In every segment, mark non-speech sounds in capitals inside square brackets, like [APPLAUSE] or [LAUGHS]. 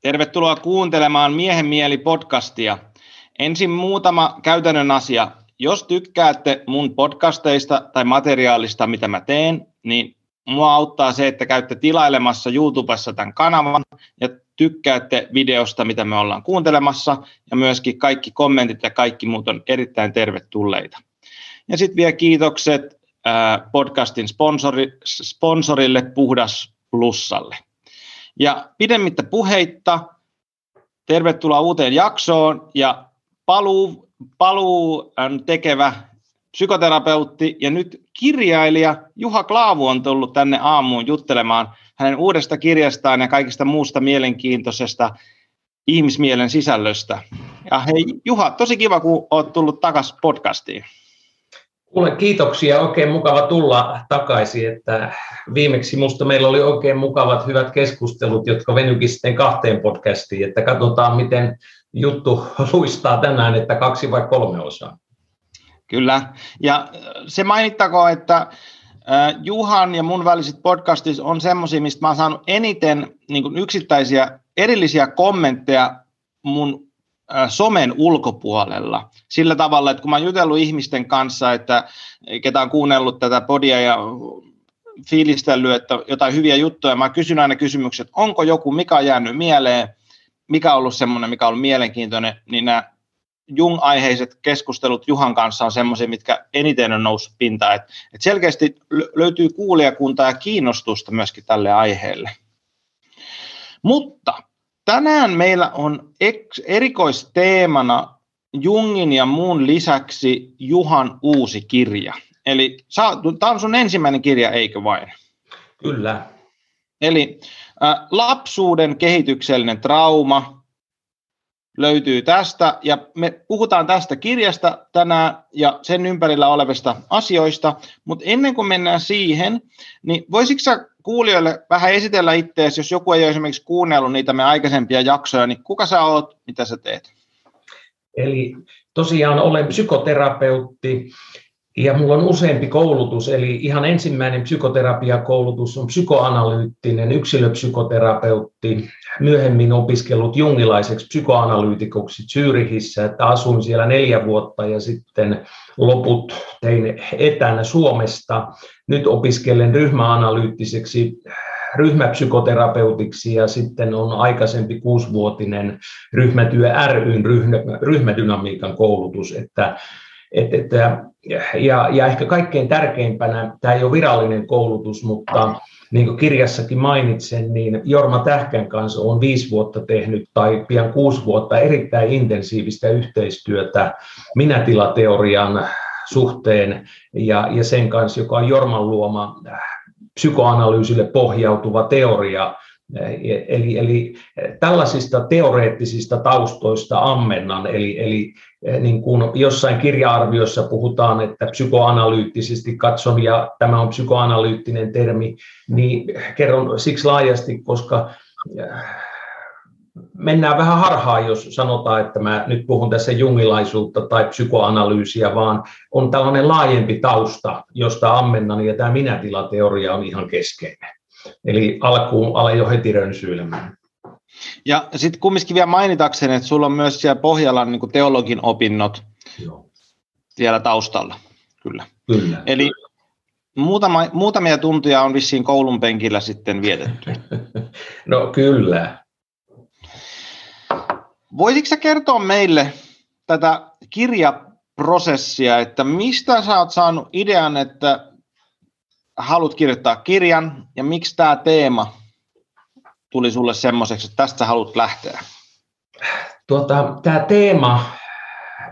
Tervetuloa kuuntelemaan Miehen mieli podcastia. Ensin muutama käytännön asia. Jos tykkäätte mun podcasteista tai materiaalista, mitä mä teen, niin mua auttaa se, että käytte tilailemassa YouTubessa tämän kanavan ja tykkäätte videosta, mitä me ollaan kuuntelemassa, ja myöskin kaikki kommentit ja kaikki muut on erittäin tervetulleita. Ja sitten vielä kiitokset podcastin sponsori, sponsorille Puhdas Plussalle. Ja pidemmittä puheitta, tervetuloa uuteen jaksoon ja paluu, paluu tekevä psykoterapeutti ja nyt kirjailija Juha Klaavu on tullut tänne aamuun juttelemaan hänen uudesta kirjastaan ja kaikista muusta mielenkiintoisesta ihmismielen sisällöstä. Ja hei Juha, tosi kiva, kun olet tullut takaisin podcastiin. Kuule, kiitoksia. Oikein mukava tulla takaisin. Että viimeksi minusta meillä oli oikein mukavat, hyvät keskustelut, jotka venyikin sitten kahteen podcastiin. Että katsotaan, miten juttu [LAUGHS] luistaa tänään, että kaksi vai kolme osaa. Kyllä. Ja se mainittako, että Juhan ja mun väliset podcastit on semmoisia, mistä mä oon saanut eniten niin yksittäisiä erillisiä kommentteja mun somen ulkopuolella. Sillä tavalla, että kun mä oon jutellut ihmisten kanssa, että ketä on kuunnellut tätä podia ja fiilistellyt, että jotain hyviä juttuja, mä kysyn aina kysymykset, onko joku, mikä on jäänyt mieleen, mikä on ollut semmoinen, mikä on ollut mielenkiintoinen, niin nämä Jung-aiheiset keskustelut Juhan kanssa on semmoisia, mitkä eniten on noussut pintaan. Et, et selkeästi löytyy kuulijakuntaa ja kiinnostusta myöskin tälle aiheelle. Mutta tänään meillä on erikoisteemana Jungin ja muun lisäksi Juhan uusi kirja. Eli tämä on sun ensimmäinen kirja, eikö vain? Kyllä. Eli äh, lapsuuden kehityksellinen trauma, löytyy tästä ja me puhutaan tästä kirjasta tänään ja sen ympärillä olevista asioista, mutta ennen kuin mennään siihen, niin voisitko sä kuulijoille vähän esitellä itseäsi, jos joku ei ole esimerkiksi kuunnellut niitä me aikaisempia jaksoja, niin kuka sä oot, mitä sä teet? Eli tosiaan olen psykoterapeutti ja mulla on useampi koulutus, eli ihan ensimmäinen psykoterapiakoulutus on psykoanalyyttinen yksilöpsykoterapeutti, myöhemmin opiskellut jungilaiseksi psykoanalyytikoksi Zyrihissä, että asuin siellä neljä vuotta ja sitten loput tein etänä Suomesta. Nyt opiskelen ryhmäanalyyttiseksi ryhmäpsykoterapeutiksi ja sitten on aikaisempi kuusivuotinen ryhmätyö ryn ryhmädynamiikan koulutus, että et, et, ja, ja ehkä kaikkein tärkeimpänä, tämä ei ole virallinen koulutus, mutta niin kuin kirjassakin mainitsen, niin Jorma Tähkän kanssa on viisi vuotta tehnyt tai pian kuusi vuotta erittäin intensiivistä yhteistyötä minätilateorian suhteen ja, ja sen kanssa, joka on Jorman luoma psykoanalyysille pohjautuva teoria, Eli, eli tällaisista teoreettisista taustoista ammennan, eli, eli niin kuin jossain kirja-arviossa puhutaan, että psykoanalyyttisesti katson, ja tämä on psykoanalyyttinen termi, niin kerron siksi laajasti, koska mennään vähän harhaan, jos sanotaan, että mä nyt puhun tässä jungilaisuutta tai psykoanalyysiä, vaan on tällainen laajempi tausta, josta ammennan, ja tämä minätilateoria on ihan keskeinen. Eli alkuun ala jo heti rönsyilemään. Ja sitten kumminkin vielä mainitakseni, että sulla on myös siellä pohjalla niin teologin opinnot Joo. siellä taustalla. Kyllä. Kyllä. Eli muutama, muutamia tuntia on vissiin koulun penkillä sitten vietetty. [LAUGHS] no kyllä. Voisitko kertoa meille tätä kirjaprosessia, että mistä sä oot saanut idean, että haluat kirjoittaa kirjan ja miksi tämä teema tuli sulle semmoiseksi, että tästä haluat lähteä? Tuota, tämä teema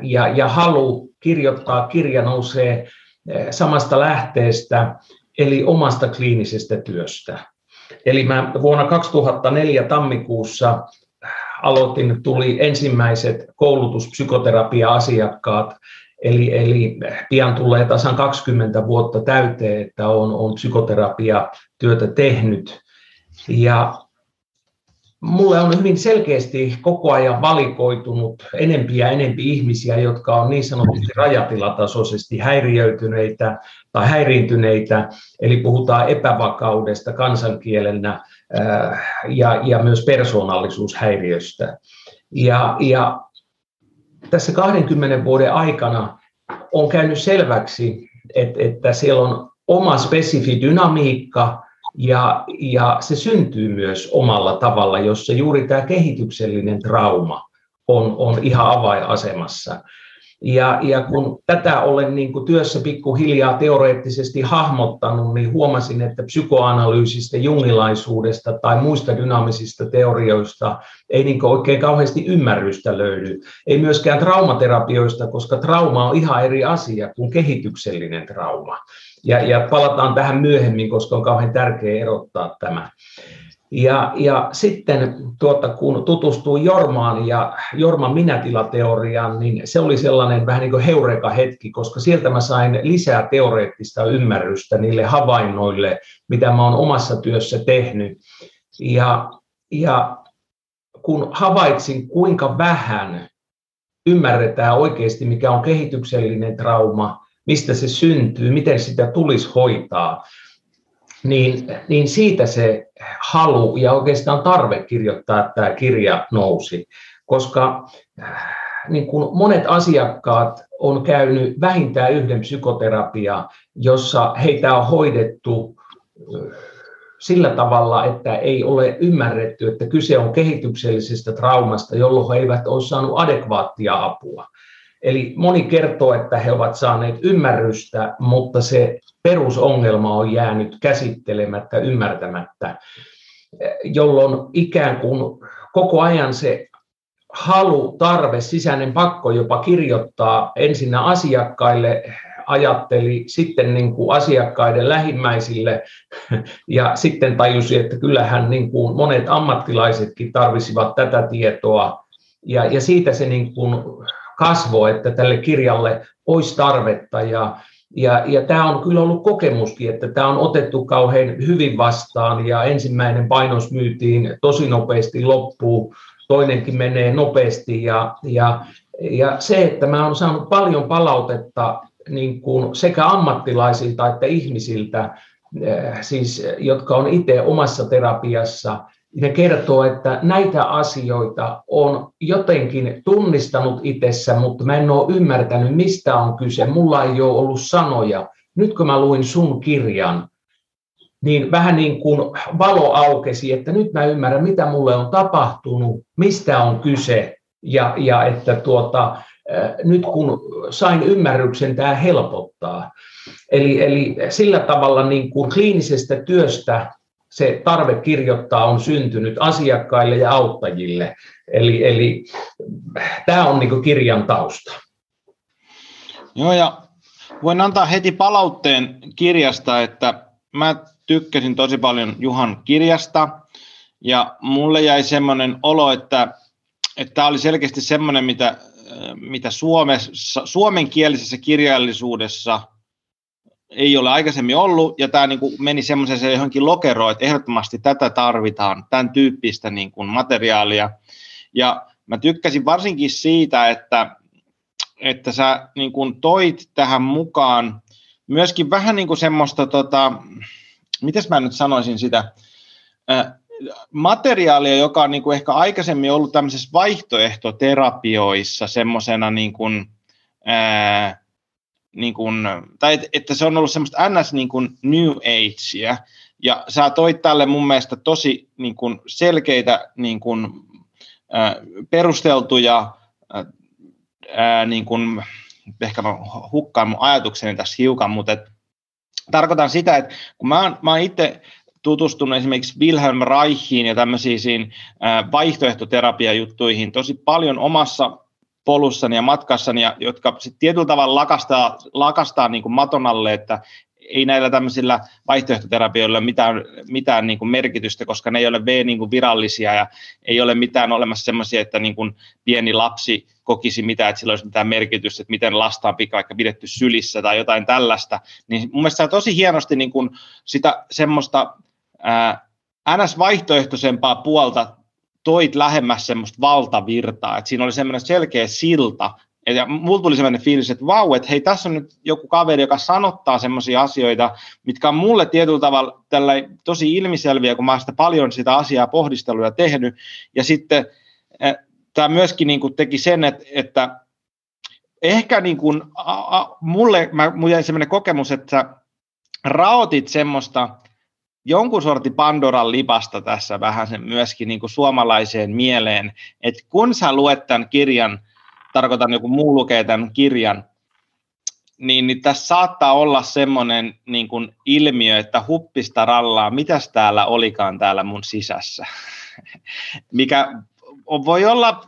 ja, ja halu kirjoittaa kirja nousee eh, samasta lähteestä, eli omasta kliinisestä työstä. Eli mä vuonna 2004 tammikuussa aloitin, tuli ensimmäiset koulutuspsykoterapia-asiakkaat Eli, eli pian tulee tasan 20 vuotta täyteen, että on, on psykoterapiatyötä tehnyt. Ja mulle on hyvin selkeästi koko ajan valikoitunut enempi ja enempi ihmisiä, jotka on niin sanotusti rajatilatasoisesti häiriöityneitä, tai häiriintyneitä, eli puhutaan epävakaudesta kansankielenä ja, ja myös persoonallisuushäiriöstä. Ja, ja tässä 20 vuoden aikana on käynyt selväksi, että, että siellä on oma spesifi dynamiikka ja, ja se syntyy myös omalla tavalla, jossa juuri tämä kehityksellinen trauma on, on ihan avainasemassa. Ja, ja kun tätä olen niin kuin työssä pikkuhiljaa teoreettisesti hahmottanut, niin huomasin, että psykoanalyysistä, jungilaisuudesta tai muista dynaamisista teorioista ei niin oikein kauheasti ymmärrystä löydy. Ei myöskään traumaterapioista, koska trauma on ihan eri asia kuin kehityksellinen trauma. Ja, ja palataan tähän myöhemmin, koska on kauhean tärkeää erottaa tämä. Ja, ja sitten tuota, kun tutustuin Jormaan ja Jorman minätilateoriaan, niin se oli sellainen vähän niin kuin heureka hetki, koska sieltä mä sain lisää teoreettista ymmärrystä niille havainnoille, mitä mä oon omassa työssä tehnyt. Ja, ja kun havaitsin, kuinka vähän ymmärretään oikeasti, mikä on kehityksellinen trauma, mistä se syntyy, miten sitä tulisi hoitaa, niin, niin siitä se halu ja oikeastaan tarve kirjoittaa tämä kirja nousi, koska äh, niin kuin monet asiakkaat on käynyt vähintään yhden psykoterapia, jossa heitä on hoidettu äh, sillä tavalla, että ei ole ymmärretty, että kyse on kehityksellisestä traumasta, jolloin he eivät ole saaneet adekvaattia apua. Eli moni kertoo, että he ovat saaneet ymmärrystä, mutta se perusongelma on jäänyt käsittelemättä, ymmärtämättä, jolloin ikään kuin koko ajan se halu, tarve, sisäinen pakko jopa kirjoittaa ensin asiakkaille, ajatteli sitten niin kuin asiakkaiden lähimmäisille ja sitten tajusi, että kyllähän niin kuin monet ammattilaisetkin tarvisivat tätä tietoa. Ja, ja siitä se niin kuin kasvoi, että tälle kirjalle olisi tarvetta ja, ja, ja tämä on kyllä ollut kokemuskin, että tämä on otettu kauhean hyvin vastaan ja ensimmäinen painos myytiin tosi nopeasti loppuun, toinenkin menee nopeasti ja, ja, ja se, että mä olen saanut paljon palautetta niin kuin sekä ammattilaisilta että ihmisiltä, eh, siis, jotka on itse omassa terapiassa, ne kertoo, että näitä asioita on jotenkin tunnistanut itsessä, mutta mä en ole ymmärtänyt, mistä on kyse. Mulla ei ole ollut sanoja. Nyt kun mä luin sun kirjan, niin vähän niin kuin valo aukesi, että nyt mä ymmärrän, mitä mulle on tapahtunut, mistä on kyse, ja, ja että tuota, nyt kun sain ymmärryksen, tämä helpottaa. Eli, eli sillä tavalla niin kuin kliinisestä työstä se tarve kirjoittaa on syntynyt asiakkaille ja auttajille. Eli, eli tämä on niin kirjan tausta. Joo, ja voin antaa heti palautteen kirjasta, että mä tykkäsin tosi paljon Juhan kirjasta, ja mulle jäi semmoinen olo, että tämä oli selkeästi semmoinen, mitä, mitä Suomessa, suomenkielisessä kirjallisuudessa – ei ole aikaisemmin ollut, ja tämä niin kuin meni semmoiseen johonkin lokeroon, että ehdottomasti tätä tarvitaan, tämän tyyppistä niin kuin materiaalia. Ja mä tykkäsin varsinkin siitä, että, että sä niin kuin toit tähän mukaan myöskin vähän niin kuin semmoista, tota, miten mä nyt sanoisin sitä, materiaalia, joka on niin kuin ehkä aikaisemmin ollut tämmöisissä vaihtoehtoterapioissa semmoisena niin kuin, ää, niin kuin, tai että se on ollut semmoista ns. Niin kuin new agea, ja sä toit tälle mun mielestä tosi niin kuin selkeitä niin kuin, äh, perusteltuja, äh, niin kuin, ehkä mä hukkaan mun ajatukseni tässä hiukan, mutta et, tarkoitan sitä, että kun mä mä oon itse tutustunut esimerkiksi Wilhelm Reichiin ja tämmöisiin äh, vaihtoehtoterapiajuttuihin tosi paljon omassa polussani ja matkassani, ja jotka sitten tietyllä tavalla lakastaa, lakastaa niin kuin maton alle, että ei näillä tämmöisillä vaihtoehtoterapioilla mitään, mitään niin kuin merkitystä, koska ne ei ole V niin kuin virallisia ja ei ole mitään olemassa semmoisia, että niin kuin pieni lapsi kokisi mitään, että sillä olisi mitään merkitystä, että miten lasta on vaikka pidetty sylissä tai jotain tällaista. Niin mun mielestä on tosi hienosti niin kuin sitä semmoista ää, NS-vaihtoehtoisempaa puolta toit lähemmäs semmoista valtavirtaa, että siinä oli semmoinen selkeä silta, Ja mulla tuli sellainen fiilis, että vau, että hei, tässä on nyt joku kaveri, joka sanottaa semmoisia asioita, mitkä on mulle tietyllä tavalla tällä tosi ilmiselviä, kun mä oon sitä paljon sitä asiaa pohdistellut ja tehnyt. Ja sitten eh, tämä myöskin niin kuin teki sen, että, että ehkä niin kuin, a, a, mulle, mä, mulle jäi kokemus, että raotit semmoista jonkun sortin Pandoran lipasta tässä vähän sen myöskin niin kuin suomalaiseen mieleen, että kun sä luet tämän kirjan, tarkoitan joku muu lukee tämän kirjan, niin, niin tässä saattaa olla semmoinen niin kuin ilmiö, että huppista rallaa, mitäs täällä olikaan täällä mun sisässä, [LAUGHS] mikä voi olla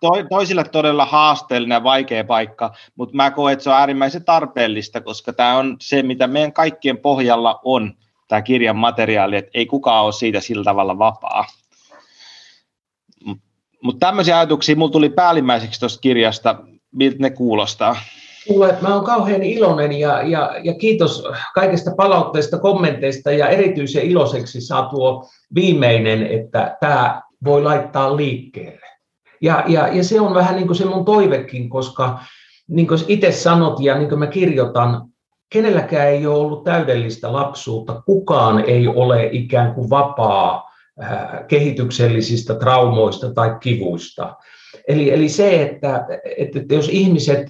to, toisille todella haasteellinen ja vaikea paikka, mutta mä koen, että se on äärimmäisen tarpeellista, koska tämä on se, mitä meidän kaikkien pohjalla on, tämä kirjan materiaali, että ei kukaan ole siitä sillä tavalla vapaa. Mutta tämmöisiä ajatuksia mulla tuli päällimmäiseksi tuosta kirjasta, miltä ne kuulostaa. Kuule, mä oon kauhean iloinen ja, ja, ja kiitos kaikista palautteista, kommenteista ja erityisen iloiseksi saa tuo viimeinen, että tämä voi laittaa liikkeelle. Ja, ja, ja se on vähän niin kuin se mun toivekin, koska niin kuin itse sanot ja niin kuin mä kirjoitan, kenelläkään ei ole ollut täydellistä lapsuutta, kukaan ei ole ikään kuin vapaa äh, kehityksellisistä traumoista tai kivuista. Eli, eli se, että, että jos ihmiset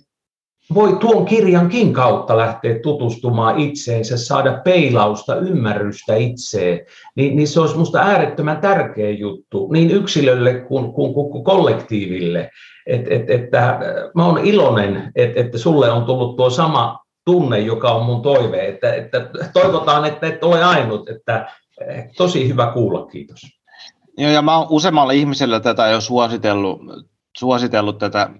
voi tuon kirjankin kautta lähteä tutustumaan itseensä, saada peilausta, ymmärrystä itseen, niin, niin se olisi minusta äärettömän tärkeä juttu niin yksilölle kuin, kuin, kuin kollektiiville. Et, et, että mä olen iloinen, että, että sulle on tullut tuo sama tunne, joka on mun toive. Että, että toivotaan, että et ole ainut. Että, tosi hyvä kuulla, kiitos. Joo, ja mä oon useammalle ihmiselle tätä jo suositellut suositellut tätä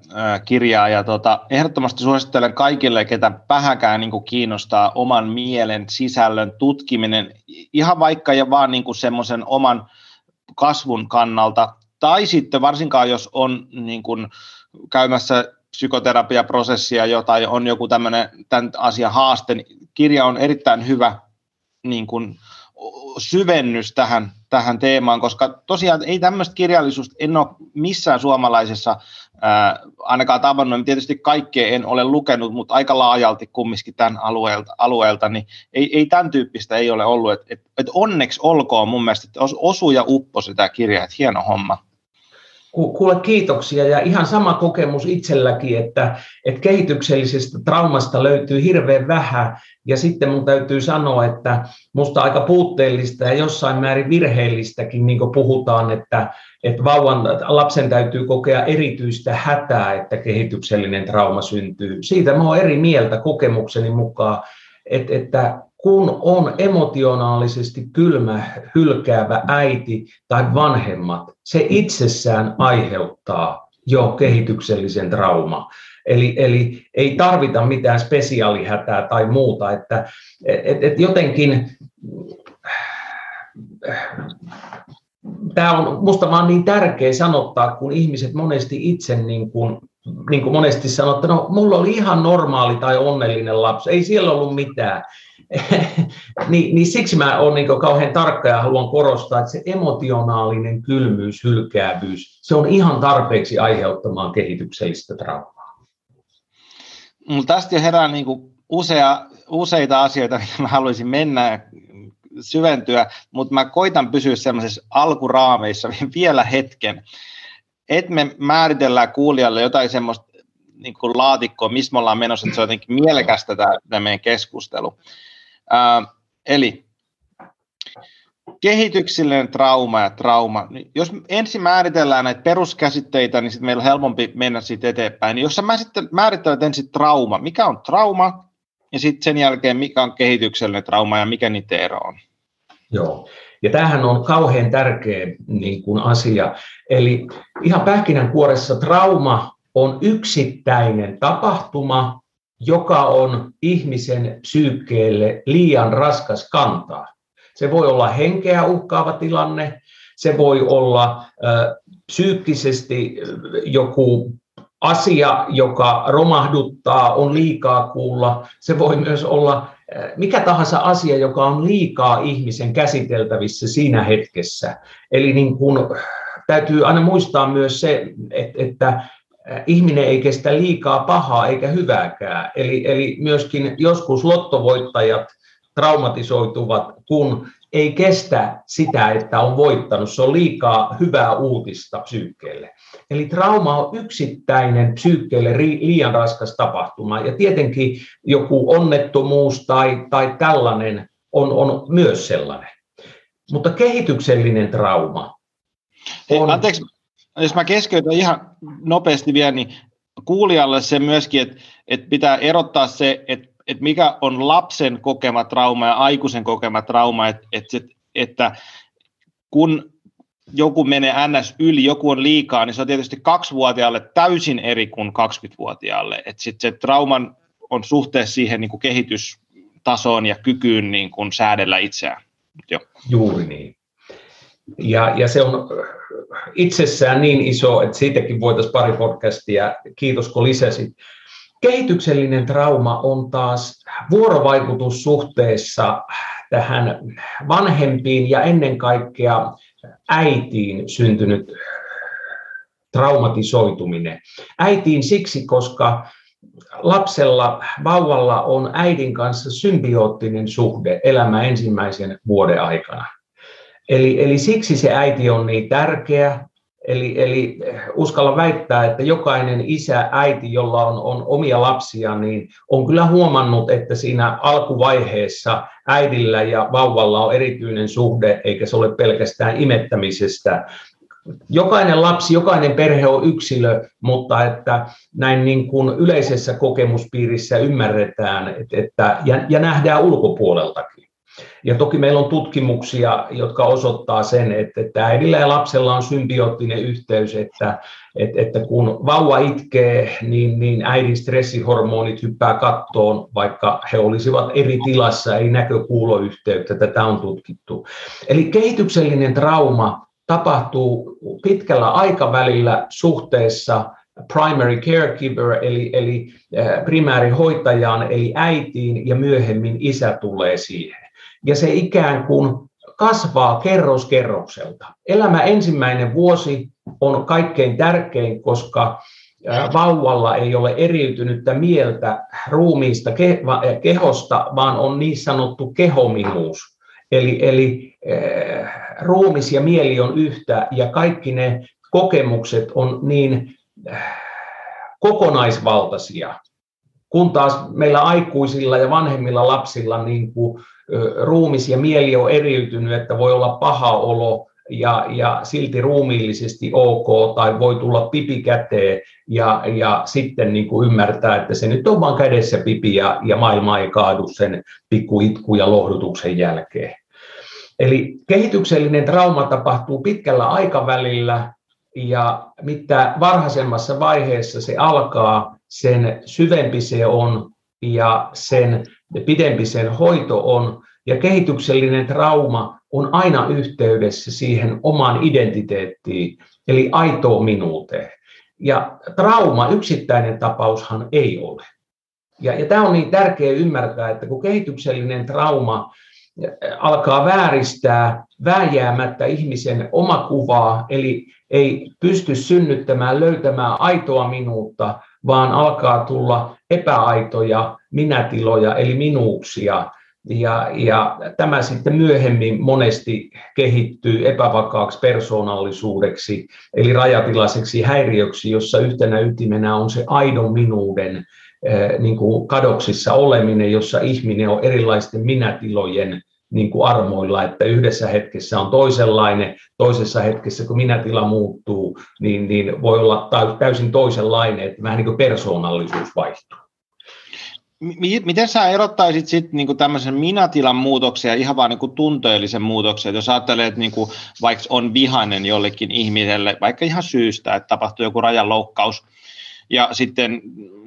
kirjaa ja tota, ehdottomasti suosittelen kaikille, ketä vähäkään niin kiinnostaa oman mielen sisällön tutkiminen, ihan vaikka ja vaan niin semmoisen oman kasvun kannalta, tai sitten varsinkaan jos on niin kuin käymässä psykoterapiaprosessia jo tai on joku tämmöinen tämän asian haaste, niin kirja on erittäin hyvä niin kuin, syvennys tähän, tähän teemaan, koska tosiaan ei tämmöistä kirjallisuutta, en ole missään suomalaisessa ää, ainakaan tavannut, tietysti kaikkea en ole lukenut, mutta aika laajalti kumminkin tämän alueelta, alueelta niin ei, ei tämän tyyppistä ei ole ollut, että et, et onneksi olkoon mun mielestä, että osu ja uppo sitä kirjaa, että hieno homma. Kuule kiitoksia ja ihan sama kokemus itselläkin, että, että kehityksellisestä traumasta löytyy hirveän vähän ja sitten mun täytyy sanoa, että musta aika puutteellista ja jossain määrin virheellistäkin, niin kuin puhutaan, että, että vauvan, lapsen täytyy kokea erityistä hätää, että kehityksellinen trauma syntyy. Siitä mä oon eri mieltä kokemukseni mukaan, että, että kun on emotionaalisesti kylmä, hylkäävä äiti tai vanhemmat, se itsessään aiheuttaa jo kehityksellisen trauma. Eli, eli ei tarvita mitään spesiaalihätää tai muuta, että et, et jotenkin tämä on minusta vaan niin tärkeä sanottaa, kun ihmiset monesti itse niin kuin, niin kuin monesti sanoo, että no mulla oli ihan normaali tai onnellinen lapsi, ei siellä ollut mitään. Niin, niin siksi mä olen niin kauhean tarkka ja haluan korostaa, että se emotionaalinen kylmyys, hylkäävyys, se on ihan tarpeeksi aiheuttamaan kehityksellistä traumaa. Mulla tästä jo herää niin kuin usea, useita asioita, mitä mä haluaisin mennä syventyä, mutta mä koitan pysyä semmoisessa alkuraameissa [LAUGHS] vielä hetken, että me määritellään kuulijalle jotain semmoista niin laatikkoa, missä me ollaan menossa, että se on jotenkin mielekästä tämä, tämä meidän keskustelu. Ää, eli kehityksellinen trauma ja trauma. Niin jos ensin määritellään näitä peruskäsitteitä, niin sitten meillä on helpompi mennä siitä eteenpäin. Niin jos sä määrittelet ensin trauma, mikä on trauma, ja sitten sen jälkeen mikä on kehityksellinen trauma ja mikä niitä ero on? Joo. Ja tämähän on kauhean tärkeä niin kuin asia. Eli ihan pähkinänkuoressa trauma on yksittäinen tapahtuma, joka on ihmisen psyykkeelle liian raskas kantaa. Se voi olla henkeä uhkaava tilanne, se voi olla psyykkisesti joku asia, joka romahduttaa, on liikaa kuulla. Se voi myös olla mikä tahansa asia, joka on liikaa ihmisen käsiteltävissä siinä hetkessä. Eli niin kun, täytyy aina muistaa myös se, että ihminen ei kestä liikaa pahaa eikä hyvääkään. Eli, eli myöskin joskus lottovoittajat traumatisoituvat, kun ei kestä sitä, että on voittanut. Se on liikaa hyvää uutista psyykkeelle. Eli trauma on yksittäinen psyykkeelle liian raskas tapahtuma. Ja tietenkin joku onnettomuus tai, tai tällainen on, on myös sellainen. Mutta kehityksellinen trauma on... Anteeksi, jos mä keskeytän ihan nopeasti vielä, niin kuulijalle se myöskin, että, että pitää erottaa se, että, että mikä on lapsen kokema trauma ja aikuisen kokema trauma, että, että, että kun joku menee NS yli, joku on liikaa, niin se on tietysti kaksivuotiaalle täysin eri kuin 20-vuotiaalle. Että sitten se trauman on suhteessa siihen niin kuin kehitystasoon ja kykyyn niin kuin säädellä itseään. Jo. Juuri niin. Ja, ja se on itsessään niin iso, että siitäkin voitaisiin pari podcastia. Kiitos kun lisäsit. Kehityksellinen trauma on taas vuorovaikutussuhteessa tähän vanhempiin ja ennen kaikkea äitiin syntynyt traumatisoituminen. Äitiin siksi, koska lapsella, vauvalla on äidin kanssa symbioottinen suhde elämä ensimmäisen vuoden aikana. Eli, eli siksi se äiti on niin tärkeä. Eli, eli uskalla väittää, että jokainen isä, äiti, jolla on, on omia lapsia, niin on kyllä huomannut, että siinä alkuvaiheessa äidillä ja vauvalla on erityinen suhde, eikä se ole pelkästään imettämisestä. Jokainen lapsi, jokainen perhe on yksilö, mutta että näin niin kuin yleisessä kokemuspiirissä ymmärretään että, että, ja, ja nähdään ulkopuoleltakin. Ja toki meillä on tutkimuksia, jotka osoittaa sen, että, että äidillä ja lapsella on symbioottinen yhteys, että, että, että kun vauva itkee, niin, niin äidin stressihormonit hyppää kattoon, vaikka he olisivat eri tilassa, ei näkökuuloyhteyttä, tätä on tutkittu. Eli kehityksellinen trauma tapahtuu pitkällä aikavälillä suhteessa primary caregiver, eli, eli primäärihoitajaan, eli äitiin, ja myöhemmin isä tulee siihen ja se ikään kuin kasvaa kerros kerrokselta. Elämä ensimmäinen vuosi on kaikkein tärkein, koska vauvalla ei ole eriytynyttä mieltä ruumiista kehosta, vaan on niin sanottu kehominuus. Eli, eli ruumis ja mieli on yhtä ja kaikki ne kokemukset on niin kokonaisvaltaisia, kun taas meillä aikuisilla ja vanhemmilla lapsilla niin kuin ruumis ja mieli on eriytynyt, että voi olla paha olo ja, ja silti ruumiillisesti ok, tai voi tulla pipi käteen ja, ja sitten niin kuin ymmärtää, että se nyt on vain kädessä pipi ja, ja maailma ei kaadu sen pikku itku ja lohdutuksen jälkeen. Eli kehityksellinen trauma tapahtuu pitkällä aikavälillä ja mitä varhaisemmassa vaiheessa se alkaa, sen syvempi se on ja sen pidempi sen hoito on. Ja kehityksellinen trauma on aina yhteydessä siihen omaan identiteettiin, eli aitoon minuuteen. Ja trauma, yksittäinen tapaushan ei ole. Ja, ja tämä on niin tärkeää ymmärtää, että kun kehityksellinen trauma alkaa vääristää vääjäämättä ihmisen omakuvaa, eli ei pysty synnyttämään, löytämään aitoa minuutta, vaan alkaa tulla epäaitoja minätiloja, eli minuuksia. Ja, ja tämä sitten myöhemmin monesti kehittyy epävakaaksi persoonallisuudeksi, eli rajatilaiseksi häiriöksi, jossa yhtenä ytimenä on se aidon minuuden eh, niin kuin kadoksissa oleminen, jossa ihminen on erilaisten minätilojen niin kuin armoilla, että yhdessä hetkessä on toisenlainen, toisessa hetkessä kun minätila muuttuu, niin, niin voi olla täysin toisenlainen, että vähän niin kuin persoonallisuus vaihtuu. Miten sä erottaisit sitten niinku tämmöisen minätilan muutoksen ja ihan vaan niinku tunteellisen muutoksen, jos ajattelet, että niinku, vaikka on vihainen jollekin ihmiselle, vaikka ihan syystä, että tapahtuu joku rajanloukkaus, ja sitten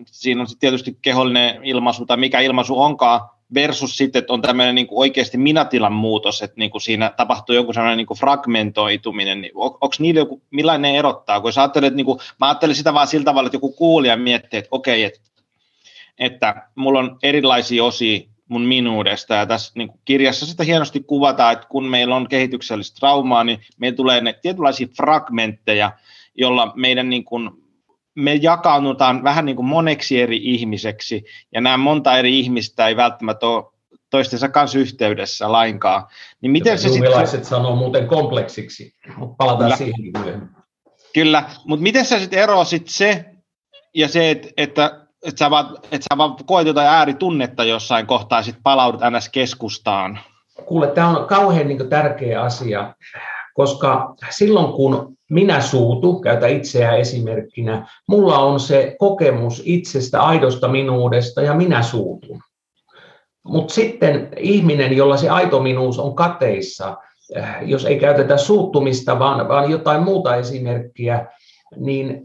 siinä on sitten tietysti kehollinen ilmaisu tai mikä ilmaisu onkaan, versus sitten, että on tämmöinen niin oikeasti minätilan muutos, että niin kuin siinä tapahtuu joku sellainen niin kuin fragmentoituminen, niin on, onko niillä joku, millainen erottaa? Kun sä ajattelet, niin mä ajattelen sitä vaan sillä tavalla, että joku kuulija miettii, että okei, että, että mulla on erilaisia osia mun minuudesta, ja tässä niin kuin kirjassa sitä hienosti kuvataan, että kun meillä on kehityksellistä traumaa, niin meillä tulee ne tietynlaisia fragmentteja, jolla meidän niin kuin me jakaannutaan vähän niin kuin moneksi eri ihmiseksi, ja nämä monta eri ihmistä ei välttämättä ole toistensa kanssa yhteydessä lainkaan. Niin miten se sitten... sanoo muuten kompleksiksi, mutta palataan Kyllä. siihen myöhemmin. Kyllä, mutta miten se sitten eroaa sit se ja se, että, että, että, sä vaan, että sä vaan koet jotain ääritunnetta jossain kohtaa sitten palaudut NS-keskustaan? Kuule, tämä on kauhean niin tärkeä asia, koska silloin kun minä suutu, käytä itseä esimerkkinä, mulla on se kokemus itsestä, aidosta minuudesta ja minä suutun. Mutta sitten ihminen, jolla se aito minuus on kateissa, eh, jos ei käytetä suuttumista, vaan, vaan jotain muuta esimerkkiä, niin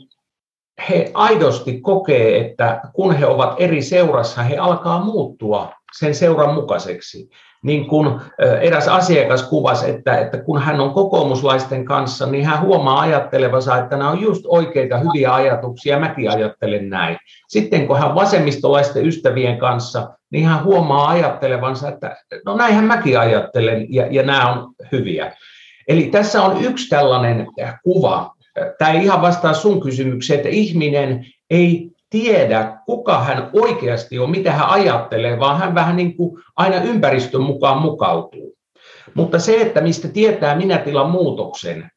he aidosti kokee, että kun he ovat eri seurassa, he alkaa muuttua sen seuran mukaiseksi niin kuin eräs asiakas kuvasi, että, että kun hän on kokoomuslaisten kanssa, niin hän huomaa ajattelevansa, että nämä on just oikeita hyviä ajatuksia, mäkin ajattelen näin. Sitten kun hän vasemmistolaisten ystävien kanssa, niin hän huomaa ajattelevansa, että no näinhän mäkin ajattelen ja, ja nämä on hyviä. Eli tässä on yksi tällainen kuva. Tämä ei ihan vastaa sun kysymykseen, että ihminen ei tiedä, kuka hän oikeasti on, mitä hän ajattelee, vaan hän vähän niin kuin aina ympäristön mukaan mukautuu. Mutta se, että mistä tietää minätilan muutoksen,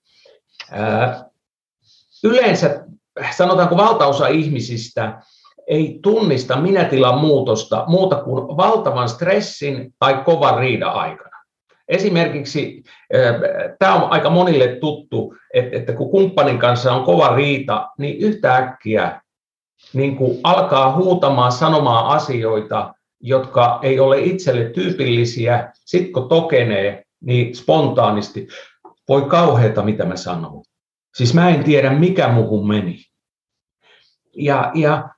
yleensä sanotaanko valtaosa ihmisistä ei tunnista minätilan muutosta muuta kuin valtavan stressin tai kovan riidan aikana. Esimerkiksi tämä on aika monille tuttu, että kun kumppanin kanssa on kova riita, niin yhtäkkiä niin kuin alkaa huutamaan, sanomaan asioita, jotka ei ole itselle tyypillisiä, sitten kun tokenee, niin spontaanisti, voi kauheata mitä mä sanon. Siis mä en tiedä, mikä muuhun meni. Ja, ja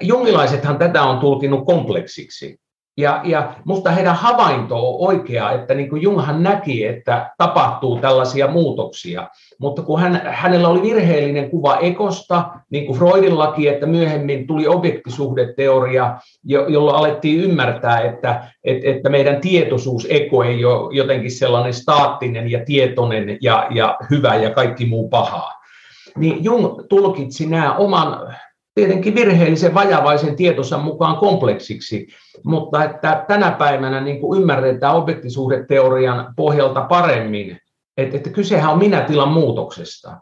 jungilaisethan tätä on tulkinut kompleksiksi. Ja, ja musta heidän havainto on oikea, että niin kuin Junghan näki, että tapahtuu tällaisia muutoksia, mutta kun hän, hänellä oli virheellinen kuva ekosta, niin kuin Freudillakin, että myöhemmin tuli objektisuhdeteoria, jo, jolloin alettiin ymmärtää, että, että, että meidän tietoisuus, eko ei ole jotenkin sellainen staattinen ja tietoinen ja, ja hyvä ja kaikki muu pahaa. Niin Jung tulkitsi nämä oman tietenkin virheellisen vajavaisen tietonsa mukaan kompleksiksi, mutta että tänä päivänä niin kuin ymmärretään objektisuhdeteorian pohjalta paremmin, että, että kysehän on minätilan muutoksesta.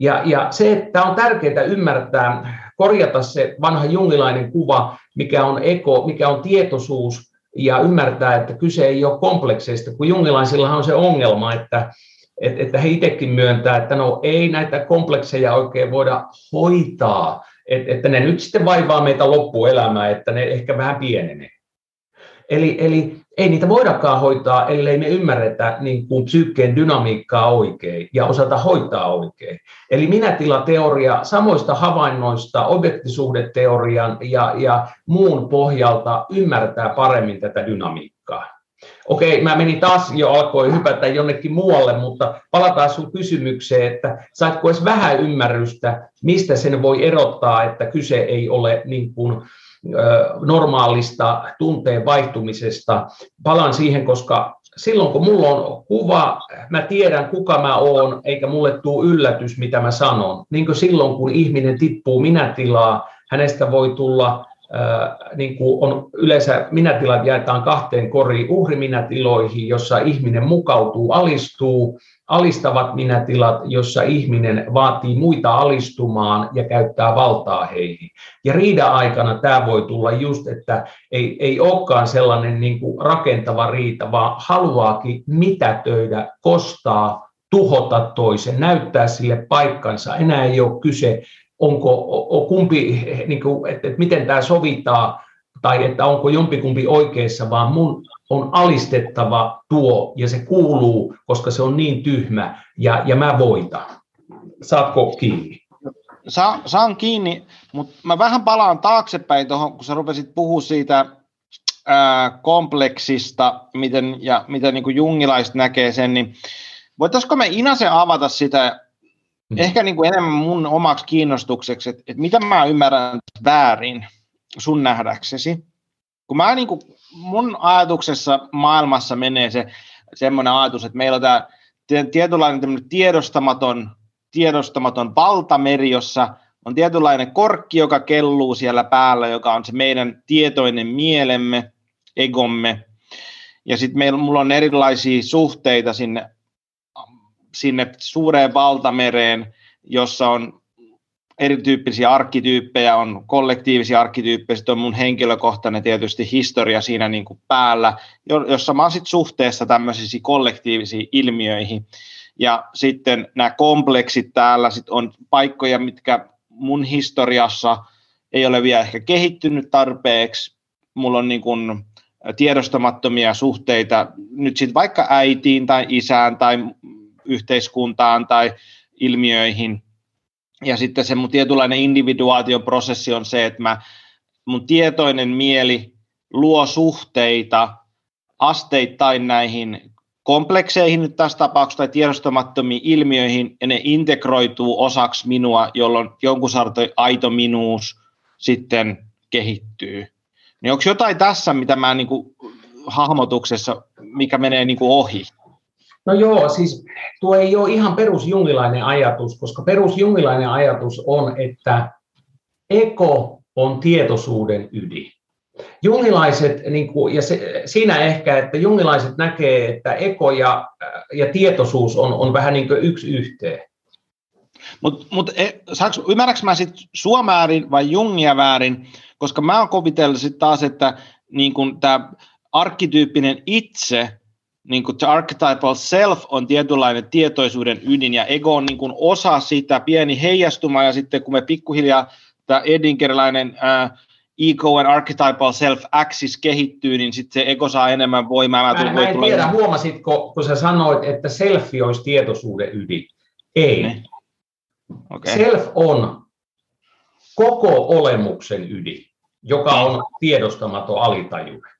Ja, ja se, että on tärkeää ymmärtää, korjata se vanha jungilainen kuva, mikä on eko, mikä on tietoisuus, ja ymmärtää, että kyse ei ole komplekseista, kun jungilaisillahan on se ongelma, että, että, he itsekin myöntää, että no ei näitä komplekseja oikein voida hoitaa, että, että ne nyt sitten vaivaa meitä loppuelämää, että ne ehkä vähän pienenee. Eli, eli ei niitä voidakaan hoitaa, ellei me ymmärretä niin kuin psyykkeen dynamiikkaa oikein ja osata hoitaa oikein. Eli minätilateoria samoista havainnoista, objektisuhdeteorian ja, ja muun pohjalta ymmärtää paremmin tätä dynamiikkaa. Okei, mä menin taas jo alkoi hypätä jonnekin muualle, mutta palataan sun kysymykseen, että saatko edes vähän ymmärrystä, mistä sen voi erottaa, että kyse ei ole niin kuin, normaalista tunteen vaihtumisesta. Palaan siihen, koska silloin kun mulla on kuva, mä tiedän kuka mä oon, eikä mulle tule yllätys, mitä mä sanon. Niin kuin silloin, kun ihminen tippuu minätilaa, hänestä voi tulla niin kuin on yleensä minätilat jaetaan kahteen koriin uhriminätiloihin, jossa ihminen mukautuu, alistuu, alistavat minätilat, jossa ihminen vaatii muita alistumaan ja käyttää valtaa heihin. Ja riida aikana tämä voi tulla just, että ei, ei olekaan sellainen niin kuin rakentava riita, vaan haluaakin mitätöidä, kostaa, tuhota toisen, näyttää sille paikkansa. Enää ei ole kyse onko kumpi, niin kuin, että, että miten tämä sovitaan, tai että onko jompikumpi oikeassa, vaan mun on alistettava tuo, ja se kuuluu, koska se on niin tyhmä, ja, ja mä voitan. Saatko kiinni? Sa, saan kiinni, mutta mä vähän palaan taaksepäin tuohon, kun sä rupesit puhua siitä ää, kompleksista, miten, ja miten niin jungilaiset näkee sen, niin voitaisiko me Inasen avata sitä Mm. Ehkä niin kuin enemmän mun omaksi kiinnostukseksi, että, että mitä mä ymmärrän väärin sun nähdäksesi. Kun mä niin kuin, mun ajatuksessa maailmassa menee se semmoinen ajatus, että meillä on tämä tietynlainen tiedostamaton, tiedostamaton valtameri, jossa on tietynlainen korkki, joka kelluu siellä päällä, joka on se meidän tietoinen mielemme, egomme. Ja sitten meillä mulla on erilaisia suhteita sinne, sinne suureen valtamereen, jossa on erityyppisiä arkkityyppejä, on kollektiivisia arkkityyppejä, sitten on mun henkilökohtainen tietysti historia siinä niin kuin päällä, jossa mä oon sitten suhteessa tämmöisiin kollektiivisiin ilmiöihin. Ja sitten nämä kompleksit täällä sit on paikkoja, mitkä mun historiassa ei ole vielä ehkä kehittynyt tarpeeksi. Mulla on niin kuin tiedostamattomia suhteita nyt sitten vaikka äitiin tai isään tai yhteiskuntaan tai ilmiöihin. Ja sitten se mun tietynlainen individuaatioprosessi on se, että mä, mun tietoinen mieli luo suhteita asteittain näihin komplekseihin nyt tässä tapauksessa tai tiedostamattomiin ilmiöihin, ja ne integroituu osaksi minua, jolloin jonkun sortin aito minuus sitten kehittyy. Niin onko jotain tässä, mitä mä niin kuin hahmotuksessa, mikä menee niin kuin ohi? No joo, siis tuo ei ole ihan perusjungilainen ajatus, koska perusjungilainen ajatus on, että eko on tietoisuuden ydin. Jungilaiset, niin kuin, ja se, siinä ehkä, että jungilaiset näkee, että eko ja, ja tietoisuus on, on vähän niin kuin yksi yhteen. Mutta mut, e, ymmärränkö mä sitten sua väärin vai Jungia väärin, koska mä oon kovitellut sitten taas, että niin tämä arkkityyppinen itse, niin kuin the archetypal self on tietynlainen tietoisuuden ydin ja ego on niin kuin osa sitä, pieni heijastuma ja sitten kun me pikkuhiljaa tämä edinkerilainen äh, ego and archetypal self-axis kehittyy, niin sitten se ego saa enemmän voimaa. Mä, mä en tiedä, huomasitko, kun sä sanoit, että selfie olisi tietoisuuden ydin. Ei. Ne. Okay. Self on koko olemuksen ydin, joka on tiedostamaton alitajuinen.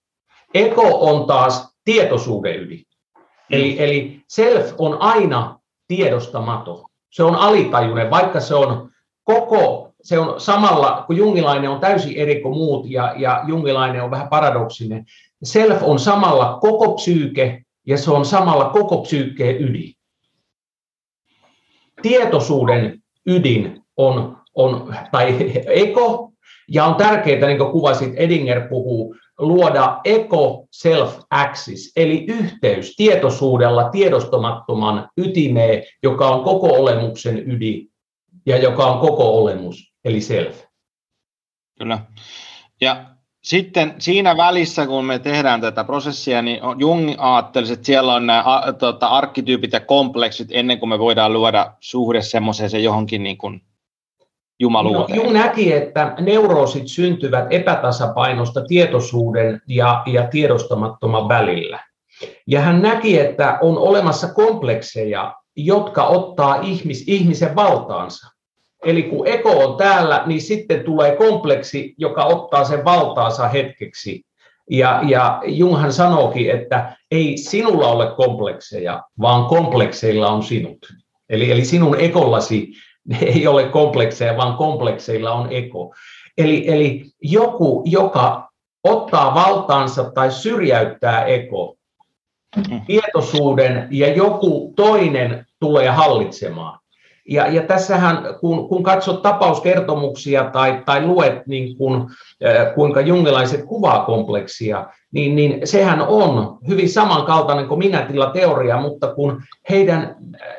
Ego on taas tietoisuuden. Eli, mm. eli self on aina tiedostamaton. Se on alitajuinen, vaikka se on koko se on samalla, kun jungilainen on täysin eri kuin muut ja, ja jungilainen on vähän paradoksinen, self on samalla koko psyyke ja se on samalla koko psyykkeen ydin. Tietoisuuden ydin on, on tai [LAUGHS] eko, ja on tärkeää, niin kuin kuvasit, Edinger puhuu, luoda eko self axis, eli yhteys tietoisuudella tiedostamattoman ytimeen, joka on koko olemuksen ydin ja joka on koko olemus eli self. Kyllä. Ja sitten siinä välissä, kun me tehdään tätä prosessia, niin Jung ajatteli, että siellä on nämä tota, arkkityypit ja kompleksit ennen kuin me voidaan luoda suhde semmoiseen johonkin niin kuin jumaluuteen. No, Jung näki, että neuroosit syntyvät epätasapainosta tietoisuuden ja, ja tiedostamattoman välillä. Ja hän näki, että on olemassa komplekseja, jotka ottaa ihmis, ihmisen valtaansa. Eli kun eko on täällä, niin sitten tulee kompleksi, joka ottaa sen valtaansa hetkeksi. Ja, ja Junghan sanookin, että ei sinulla ole komplekseja, vaan komplekseilla on sinut. Eli, eli sinun ekollasi ei ole komplekseja, vaan komplekseilla on eko. Eli, eli joku, joka ottaa valtaansa tai syrjäyttää eko, mm. tietoisuuden ja joku toinen tulee hallitsemaan. Ja, ja tässähän, kun, kun katsot tapauskertomuksia tai, tai luet, niin kun, kuinka jungilaiset kuvaa kompleksia, niin, niin sehän on hyvin samankaltainen kuin minätila teoria, mutta kun heidän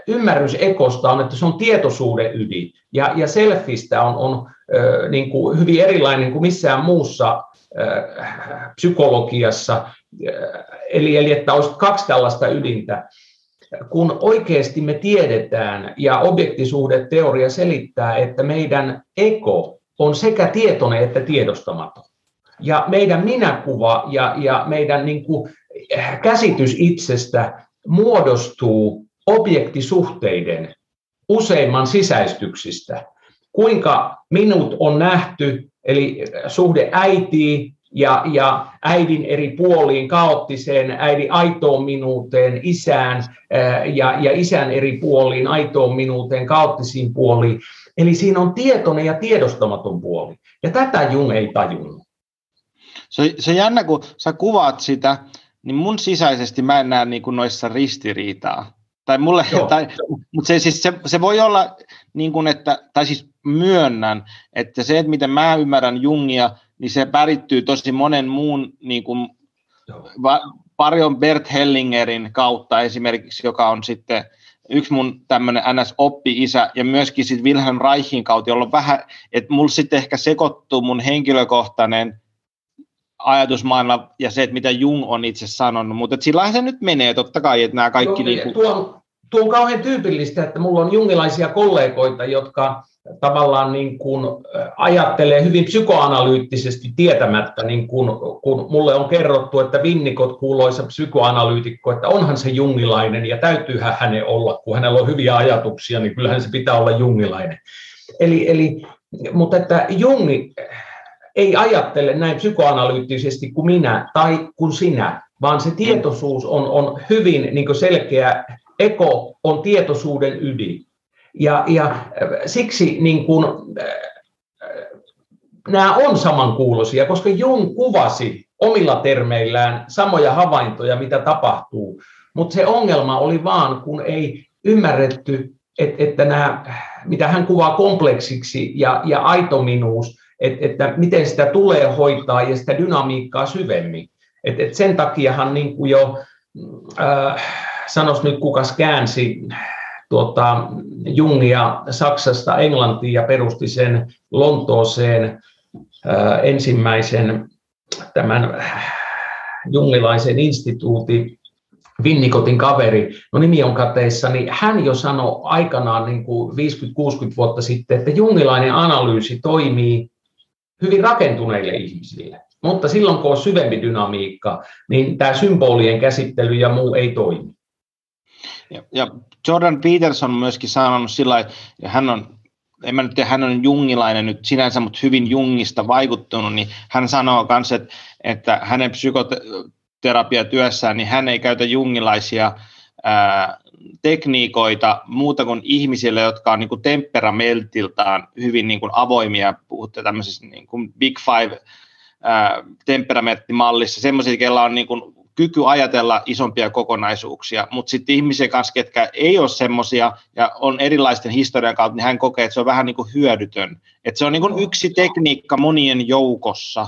ymmärrys ekosta on, että se on tietoisuuden ydin, ja, ja selfistä on, on niin kuin hyvin erilainen kuin missään muussa psykologiassa, eli, eli että olisi kaksi tällaista ydintä, kun oikeasti me tiedetään ja objektiisuhdeteoria selittää, että meidän eko on sekä tietoinen että tiedostamaton. Ja meidän minäkuva ja, ja meidän niin kuin, käsitys itsestä muodostuu objektisuhteiden useimman sisäistyksistä. Kuinka minut on nähty, eli suhde äitiin, ja, ja äidin eri puoliin, kaoottiseen, äidin aitoon minuuteen, isään ja, ja isän eri puoliin, aitoon minuuteen, kaoottisiin puoliin. Eli siinä on tietoinen ja tiedostamaton puoli. Ja tätä Jung ei tajunnut. Se, se jännä, kun sä kuvaat sitä, niin mun sisäisesti mä en näe niin kuin noissa ristiriitaa. Tai mulle, tai, mutta se, siis se, se, voi olla, niin kuin että, tai siis myönnän, että se, että miten mä ymmärrän Jungia, niin se värittyy tosi monen muun, niin kuin, va, Parion Bert Hellingerin kautta esimerkiksi, joka on sitten yksi mun tämmöinen NS-oppi-isä, ja myöskin sitten Wilhelm Reichin kautta, jolla on vähän, että mulla sitten ehkä sekoittuu mun henkilökohtainen ajatusmaailma ja se, että mitä Jung on itse sanonut, mutta sillähän se nyt menee totta kai, että nämä kaikki... Tuo, niin tuo, tuo on kauhean tyypillistä, että mulla on jungilaisia kollegoita, jotka tavallaan niin kuin ajattelee hyvin psykoanalyyttisesti tietämättä, niin kuin, kun mulle on kerrottu, että Vinnikot kuuloisa psykoanalyytikko, että onhan se jungilainen ja täytyyhän hänen olla, kun hänellä on hyviä ajatuksia, niin kyllähän se pitää olla jungilainen. Eli, eli, mutta että Jungi ei ajattele näin psykoanalyyttisesti kuin minä tai kuin sinä, vaan se tietoisuus on, on hyvin niin selkeä. Eko on tietoisuuden ydin. Ja, ja äh, siksi niin kuin, äh, nämä on samankuuloisia, koska Jung kuvasi omilla termeillään samoja havaintoja, mitä tapahtuu. Mutta se ongelma oli vaan, kun ei ymmärretty, että, että nämä, mitä hän kuvaa kompleksiksi ja, ja aitominuus, että, että miten sitä tulee hoitaa ja sitä dynamiikkaa syvemmin. Et, et sen takiahan niin kuin jo, äh, sanos nyt kukas käänsi tuota, Jungia Saksasta Englantiin ja perusti sen Lontooseen äh, ensimmäisen tämän jungilaisen instituutin Vinnikotin kaveri, no nimi on kateissa, niin hän jo sanoi aikanaan niin kuin 50-60 vuotta sitten, että jungilainen analyysi toimii hyvin rakentuneille ihmisille. Mutta silloin kun on syvempi dynamiikka, niin tämä symbolien käsittely ja muu ei toimi. Ja, ja Jordan Peterson on myöskin sanonut sillä ja hän on, en mä nyt tiedä, hän on jungilainen nyt sinänsä, mutta hyvin jungista vaikuttunut, niin hän sanoo myös, että, että hänen psykoterapiatyössään, niin hän ei käytä jungilaisia ää, tekniikoita muuta kuin ihmisille, jotka on niin kuin temperamentiltaan hyvin niin kuin avoimia, puhutte tämmöisessä niin kuin Big Five temperamenttimallissa, semmoisia, joilla on niin kuin kyky ajatella isompia kokonaisuuksia, mutta sitten ihmisiä kanssa, ketkä ei ole semmoisia ja on erilaisten historian kautta, niin hän kokee, että se on vähän niin kuin hyödytön. Että se on niin kuin yksi tekniikka monien joukossa.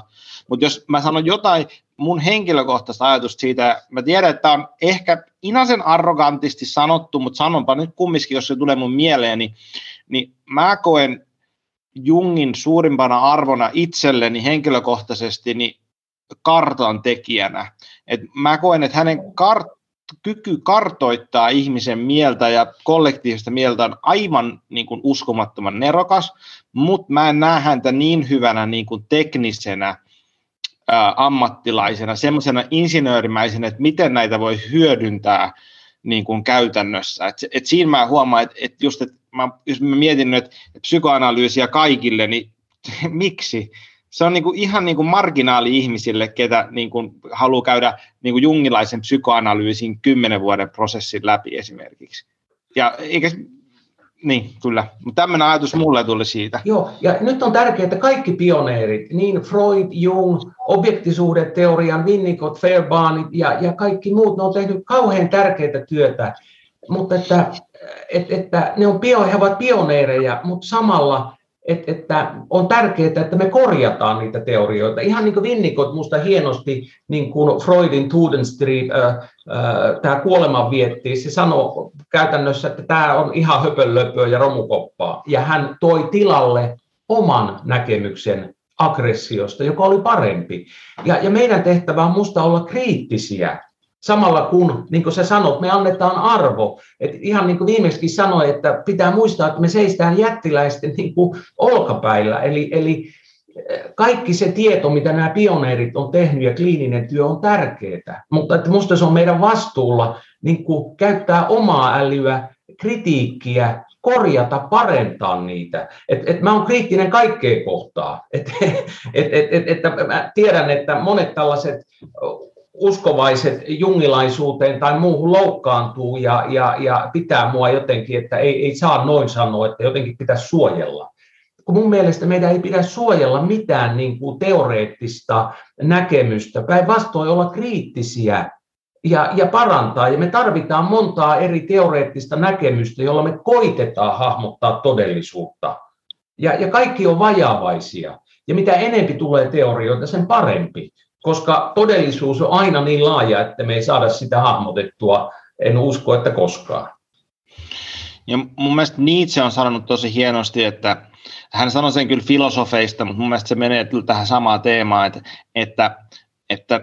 Mutta jos mä sanon jotain mun henkilökohtaista ajatusta siitä, mä tiedän, että tämä on ehkä inasen arrogantisti sanottu, mutta sanonpa nyt kumminkin, jos se tulee mun mieleeni, niin mä koen Jungin suurimpana arvona itselleni henkilökohtaisesti niin kartan tekijänä. Et mä koen, että hänen kart- kyky kartoittaa ihmisen mieltä ja kollektiivista mieltä on aivan niin kuin uskomattoman nerokas, mutta mä en näe häntä niin hyvänä niin kuin teknisenä ää, ammattilaisena, semmoisena insinöörimäisenä, että miten näitä voi hyödyntää niin kuin käytännössä. Et, et siinä mä huomaan, että et just, että mä, jos mä mietin nyt että psykoanalyysiä kaikille, niin [LAUGHS] miksi? Se on niin kuin ihan niin kuin marginaali ihmisille, ketä niin kuin haluaa käydä niin kuin jungilaisen psykoanalyysin kymmenen vuoden prosessin läpi esimerkiksi. Ja eikä, niin, kyllä. Mutta tämmöinen ajatus mulle tuli siitä. Joo, ja nyt on tärkeää, että kaikki pioneerit, niin Freud, Jung, objektiisuudeteorian, Winnicott, Fairbairn ja, ja kaikki muut, ne on tehnyt kauhean tärkeää työtä, mutta että, että, että ne on he ovat pioneereja, mutta samalla että, että on tärkeää, että me korjataan niitä teorioita. Ihan niin kuin Winnicott musta hienosti, niin kuin Freudin Tudenstreet, äh, äh, tämä kuoleman vietti, se sanoi käytännössä, että tämä on ihan höpönlöpöä ja romukoppaa. Ja hän toi tilalle oman näkemyksen aggressiosta, joka oli parempi. Ja, ja meidän tehtävä on musta olla kriittisiä Samalla kun, niin kuin sä sanot, me annetaan arvo. Et ihan niin kuin viimeksi sanoin, että pitää muistaa, että me seistään jättiläisten niin kuin olkapäillä. Eli, eli eh, kaikki se tieto, mitä nämä pioneerit on tehnyt ja kliininen työ on tärkeää. Mutta että musta se on meidän vastuulla niin kuin käyttää omaa älyä, kritiikkiä, korjata, parentaa niitä. Et, et mä oon kriittinen kaikkea kohtaa. Et, [LAUGHS] et, et, et, et, mä tiedän, että monet tällaiset uskovaiset jungilaisuuteen tai muuhun loukkaantuu ja, ja, ja pitää mua jotenkin, että ei, ei saa noin sanoa, että jotenkin pitäisi suojella. Kun mun mielestä meidän ei pidä suojella mitään niin kuin teoreettista näkemystä, päinvastoin olla kriittisiä ja, ja parantaa. Ja me tarvitaan montaa eri teoreettista näkemystä, jolla me koitetaan hahmottaa todellisuutta. Ja, ja kaikki on vajavaisia. Ja mitä enempi tulee teorioita, sen parempi. Koska todellisuus on aina niin laaja, että me ei saada sitä hahmotettua. En usko, että koskaan. Ja mun mielestä Nietzsche on sanonut tosi hienosti, että hän sanoi sen kyllä filosofeista, mutta mun mielestä se menee tähän samaan teemaan, että, että, että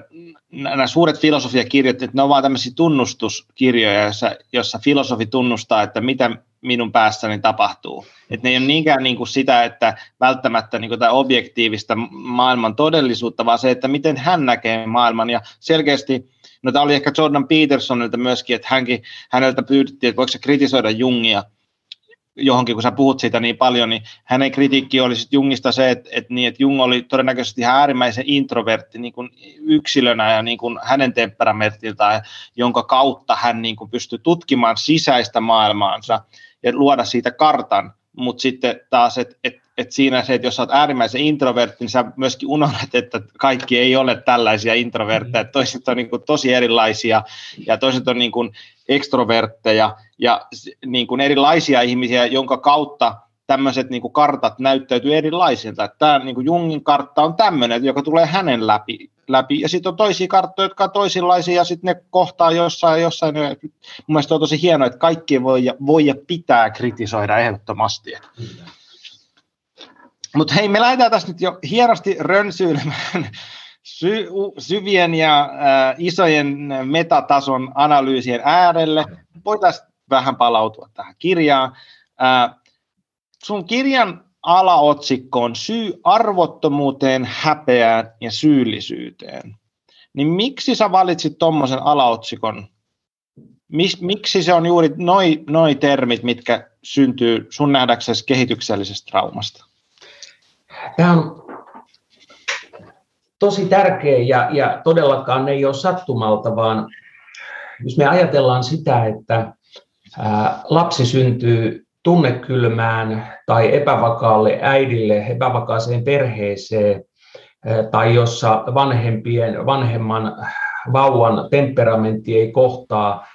nämä suuret filosofiakirjat, että ne on vaan tämmöisiä tunnustuskirjoja, joissa, jossa filosofi tunnustaa, että mitä minun päässäni tapahtuu. Että ne ei ole niinkään niin kuin sitä, että välttämättä niin kuin objektiivista maailman todellisuutta, vaan se, että miten hän näkee maailman. Ja selkeästi, no tämä oli ehkä Jordan Petersonilta myöskin, että hänkin, häneltä pyydettiin, että voiko se kritisoida Jungia – johonkin, kun sä puhut siitä niin paljon, niin hänen kritiikki oli sitten Jungista se, että, että, niin, että Jung oli todennäköisesti ihan äärimmäisen introvertti niin kuin yksilönä ja niin kuin hänen temperamentiltaan, jonka kautta hän niin kuin pystyi tutkimaan sisäistä maailmaansa ja luoda siitä kartan, mutta sitten taas, että et, et siinä se, että jos olet äärimmäisen introvertti, niin sä myöskin unohdat, että kaikki ei ole tällaisia introvertteja, että toiset on niin kuin tosi erilaisia ja toiset on niin kuin ekstrovertteja ja niin kuin erilaisia ihmisiä, jonka kautta tämmöiset niin kuin kartat näyttäytyy erilaisilta. Tämä niin kuin Jungin kartta on tämmöinen, joka tulee hänen läpi, läpi. ja sitten on toisia karttoja, jotka on toisenlaisia, ja sitten ne kohtaa jossain, jossain. Mun mielestä on tosi hienoa, että kaikki voi ja, voi ja pitää kritisoida ehdottomasti. Mutta hei, me lähdetään tässä nyt jo hienosti rönsyilemään [LAUGHS] sy- syvien ja äh, isojen metatason analyysien äärelle. Voitaisiin vähän palautua tähän kirjaan. Äh, sun kirjan alaotsikko on syy arvottomuuteen, häpeään ja syyllisyyteen. Niin miksi sä valitsit tuommoisen alaotsikon? Mis, miksi se on juuri noin noi termit, mitkä syntyy sun nähdäksesi kehityksellisestä traumasta? Tämä on tosi tärkeä ja, ja todellakaan ne ei ole sattumalta, vaan jos me ajatellaan sitä, että ää, lapsi syntyy tunnekylmään tai epävakaalle äidille, epävakaaseen perheeseen, tai jossa vanhempien, vanhemman vauvan temperamentti ei kohtaa,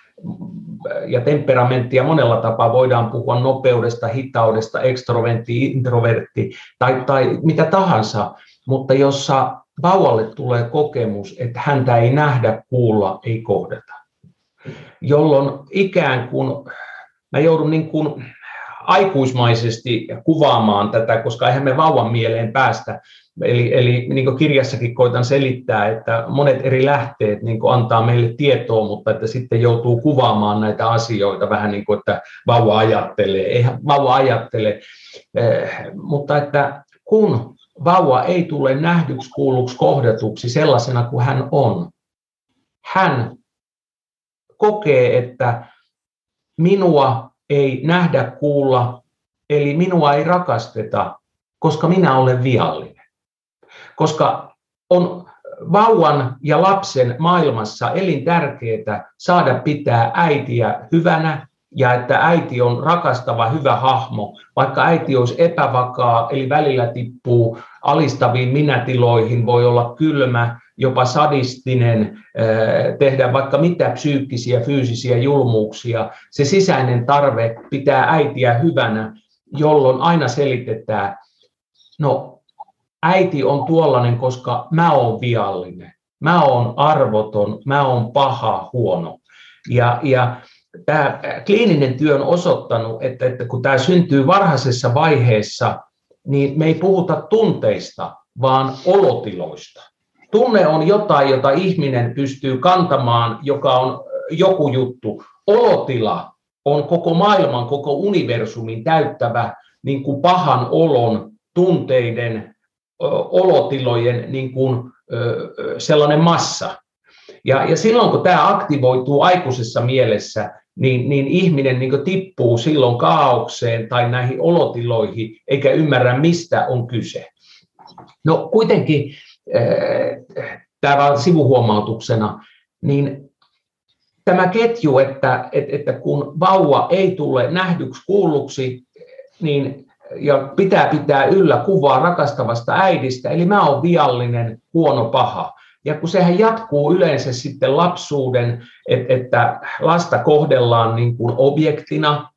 ja temperamenttia monella tapaa voidaan puhua nopeudesta, hitaudesta, ekstrovertti, introvertti tai, tai mitä tahansa, mutta jossa vauvalle tulee kokemus, että häntä ei nähdä, kuulla, ei kohdata. Jolloin ikään kuin mä joudun niin kuin aikuismaisesti kuvaamaan tätä, koska eihän me vauvan mieleen päästä. Eli, eli niin kuin kirjassakin koitan selittää, että monet eri lähteet niin kuin antaa meille tietoa, mutta että sitten joutuu kuvaamaan näitä asioita vähän niin kuin, että vauva ajattelee. Eihän vauva ajattele, eh, mutta että kun vauva ei tule nähdyksi, kuulluksi, kohdatuksi sellaisena kuin hän on, hän kokee, että minua ei nähdä, kuulla, eli minua ei rakasteta, koska minä olen viallinen. Koska on vauvan ja lapsen maailmassa elintärkeää saada pitää äitiä hyvänä ja että äiti on rakastava, hyvä hahmo, vaikka äiti olisi epävakaa, eli välillä tippuu alistaviin minätiloihin, voi olla kylmä, jopa sadistinen, tehdä vaikka mitä psyykkisiä, fyysisiä julmuuksia. Se sisäinen tarve pitää äitiä hyvänä, jolloin aina selitetään, no äiti on tuollainen, koska mä oon viallinen, mä oon arvoton, mä oon paha, huono. Ja, ja tämä kliininen työ on osoittanut, että, että kun tämä syntyy varhaisessa vaiheessa, niin me ei puhuta tunteista, vaan olotiloista. Tunne on jotain, jota ihminen pystyy kantamaan, joka on joku juttu. Olotila on koko maailman, koko universumin täyttävä niin kuin pahan olon, tunteiden, olotilojen niin kuin, sellainen massa. Ja, ja silloin kun tämä aktivoituu aikuisessa mielessä, niin, niin ihminen niin tippuu silloin kaaukseen tai näihin olotiloihin, eikä ymmärrä, mistä on kyse. No kuitenkin, tämä on sivuhuomautuksena, niin tämä ketju, että, että, kun vauva ei tule nähdyksi, kuulluksi, niin ja pitää pitää yllä kuvaa rakastavasta äidistä, eli mä oon viallinen, huono, paha. Ja kun sehän jatkuu yleensä sitten lapsuuden, että, lasta kohdellaan niin kuin objektina,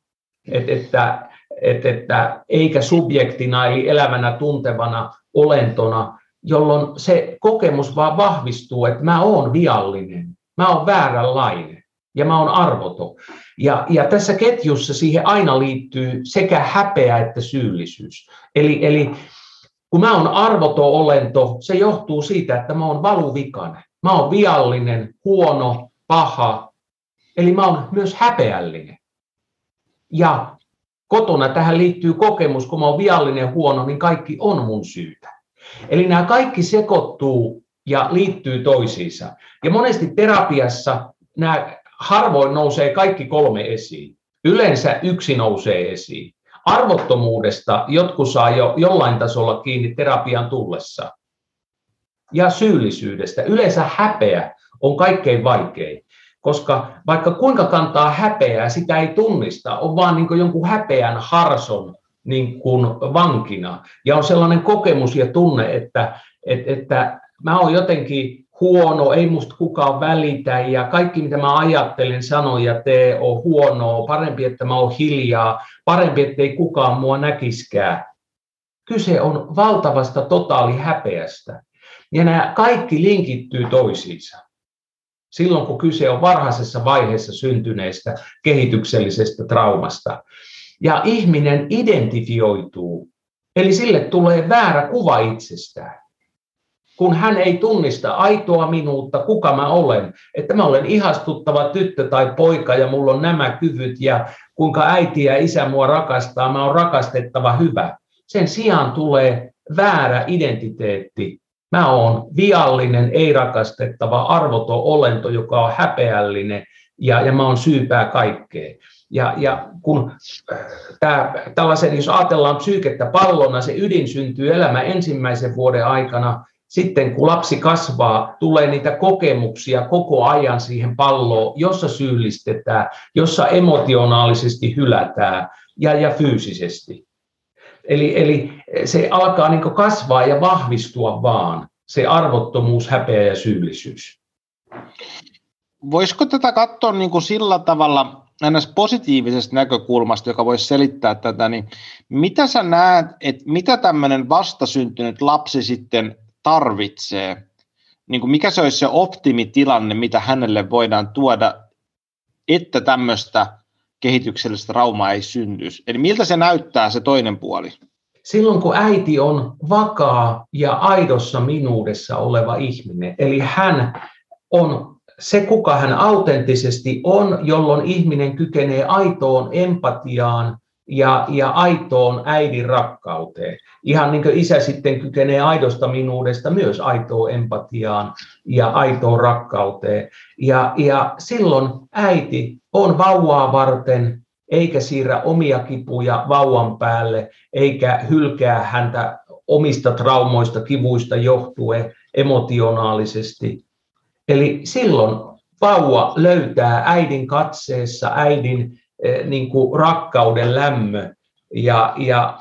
että, että, että, että eikä subjektina eli elävänä tuntevana olentona, jolloin se kokemus vaan vahvistuu, että mä oon viallinen, mä oon vääränlainen ja mä oon arvoton. Ja, ja tässä ketjussa siihen aina liittyy sekä häpeä että syyllisyys. Eli, eli kun mä oon arvoton olento, se johtuu siitä, että mä oon valuvikainen. Mä oon viallinen, huono, paha. Eli mä oon myös häpeällinen. Ja kotona tähän liittyy kokemus, kun mä oon viallinen huono, niin kaikki on mun syytä. Eli nämä kaikki sekoittuu ja liittyy toisiinsa. Ja monesti terapiassa nämä harvoin nousee kaikki kolme esiin. Yleensä yksi nousee esiin. Arvottomuudesta jotkut saa jo jollain tasolla kiinni terapian tullessa. Ja syyllisyydestä. Yleensä häpeä on kaikkein vaikein. Koska vaikka kuinka kantaa häpeää, sitä ei tunnista. On vaan niin jonkun häpeän harson niin kuin vankina. Ja on sellainen kokemus ja tunne, että, että, että mä oon jotenkin huono, ei musta kukaan välitä ja kaikki mitä mä ajattelen, sanon ja tee on huonoa, parempi että mä oon hiljaa, parempi että ei kukaan mua näkiskään. Kyse on valtavasta totaali häpeästä. Ja nämä kaikki linkittyy toisiinsa. Silloin kun kyse on varhaisessa vaiheessa syntyneestä kehityksellisestä traumasta. Ja ihminen identifioituu, eli sille tulee väärä kuva itsestään kun hän ei tunnista aitoa minuutta, kuka mä olen, että mä olen ihastuttava tyttö tai poika ja mulla on nämä kyvyt ja kuinka äiti ja isä mua rakastaa, mä oon rakastettava hyvä. Sen sijaan tulee väärä identiteetti. Mä oon viallinen, ei rakastettava, arvoton olento, joka on häpeällinen ja, ja mä oon syypää kaikkeen. Ja, ja kun äh, tää, tällaisen, jos ajatellaan psyykettä pallona, se ydin syntyy elämä ensimmäisen vuoden aikana sitten kun lapsi kasvaa, tulee niitä kokemuksia koko ajan siihen palloon, jossa syyllistetään, jossa emotionaalisesti hylätään ja, ja fyysisesti. Eli, eli se alkaa niin kasvaa ja vahvistua vaan, se arvottomuus, häpeä ja syyllisyys. Voisiko tätä katsoa niin kuin sillä tavalla, näistä positiivisesta näkökulmasta, joka voisi selittää tätä, niin mitä sä näet, että mitä tämmöinen vastasyntynyt lapsi sitten tarvitsee, niin kuin mikä se olisi se optimitilanne, mitä hänelle voidaan tuoda, että tämmöistä kehityksellistä raumaa ei syntyisi. Eli miltä se näyttää se toinen puoli? Silloin kun äiti on vakaa ja aidossa minuudessa oleva ihminen, eli hän on se, kuka hän autenttisesti on, jolloin ihminen kykenee aitoon empatiaan, ja, ja aitoon äidin rakkauteen. Ihan niin kuin isä sitten kykenee aidosta minuudesta myös aitoon empatiaan ja aitoon rakkauteen. Ja, ja silloin äiti on vauvaa varten, eikä siirrä omia kipuja vauvan päälle, eikä hylkää häntä omista traumoista, kivuista johtuen emotionaalisesti. Eli silloin vauva löytää äidin katseessa, äidin Eh, niin kuin rakkauden lämmö. Ja, ja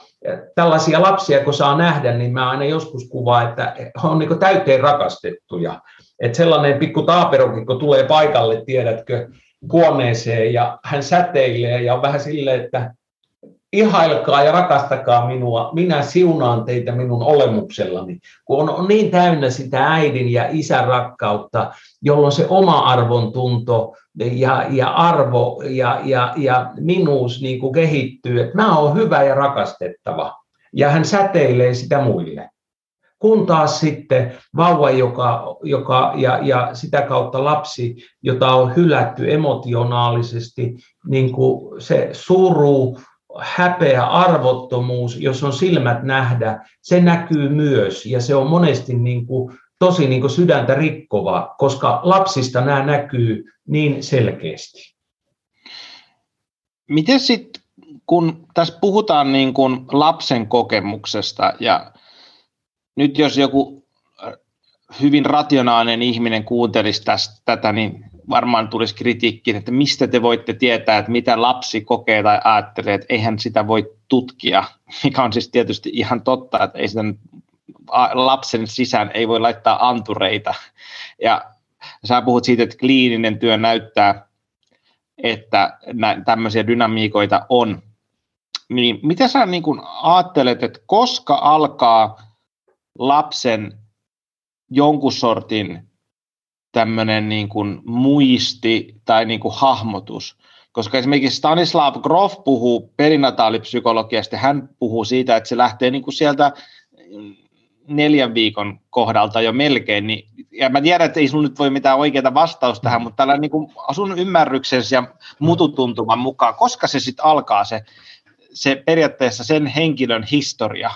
tällaisia lapsia, kun saa nähdä, niin mä aina joskus kuvaan, että on niin täyteen rakastettuja. Että sellainen pikku taaperokin, kun tulee paikalle, tiedätkö, huoneeseen ja hän säteilee ja on vähän silleen, että ihailkaa ja rakastakaa minua, minä siunaan teitä minun olemuksellani, kun on niin täynnä sitä äidin ja isän rakkautta, jolloin se oma arvon tunto ja, ja arvo ja, ja, ja minuus niin kuin kehittyy, että mä oon hyvä ja rakastettava. Ja hän säteilee sitä muille. Kun taas sitten vauva joka, joka, ja, ja sitä kautta lapsi, jota on hylätty emotionaalisesti, niin kuin se suru, häpeä, arvottomuus, jos on silmät nähdä, se näkyy myös ja se on monesti niin kuin tosi niin kuin sydäntä rikkova, koska lapsista nämä näkyy niin selkeästi. Miten sitten, kun tässä puhutaan niin kuin lapsen kokemuksesta ja nyt jos joku hyvin rationaalinen ihminen kuuntelisi tästä, tätä, niin varmaan tulisi kritiikkiin, että mistä te voitte tietää, että mitä lapsi kokee tai ajattelee, että eihän sitä voi tutkia, mikä on siis tietysti ihan totta, että ei sitä lapsen sisään ei voi laittaa antureita. Ja sä puhut siitä, että kliininen työ näyttää, että tämmöisiä dynamiikoita on. Niin mitä sä niin kun ajattelet, että koska alkaa lapsen jonkun sortin tämmöinen niin kuin muisti tai niin kuin hahmotus. Koska esimerkiksi Stanislav Grof puhuu perinataalipsykologiasta, hän puhuu siitä, että se lähtee niin kuin sieltä neljän viikon kohdalta jo melkein, niin, ja mä tiedän, että ei sun nyt voi mitään oikeaa vastausta tähän, mutta tällä niin kuin sun ymmärryksensä ja mututuntuman mukaan, koska se sitten alkaa se, se periaatteessa sen henkilön historia?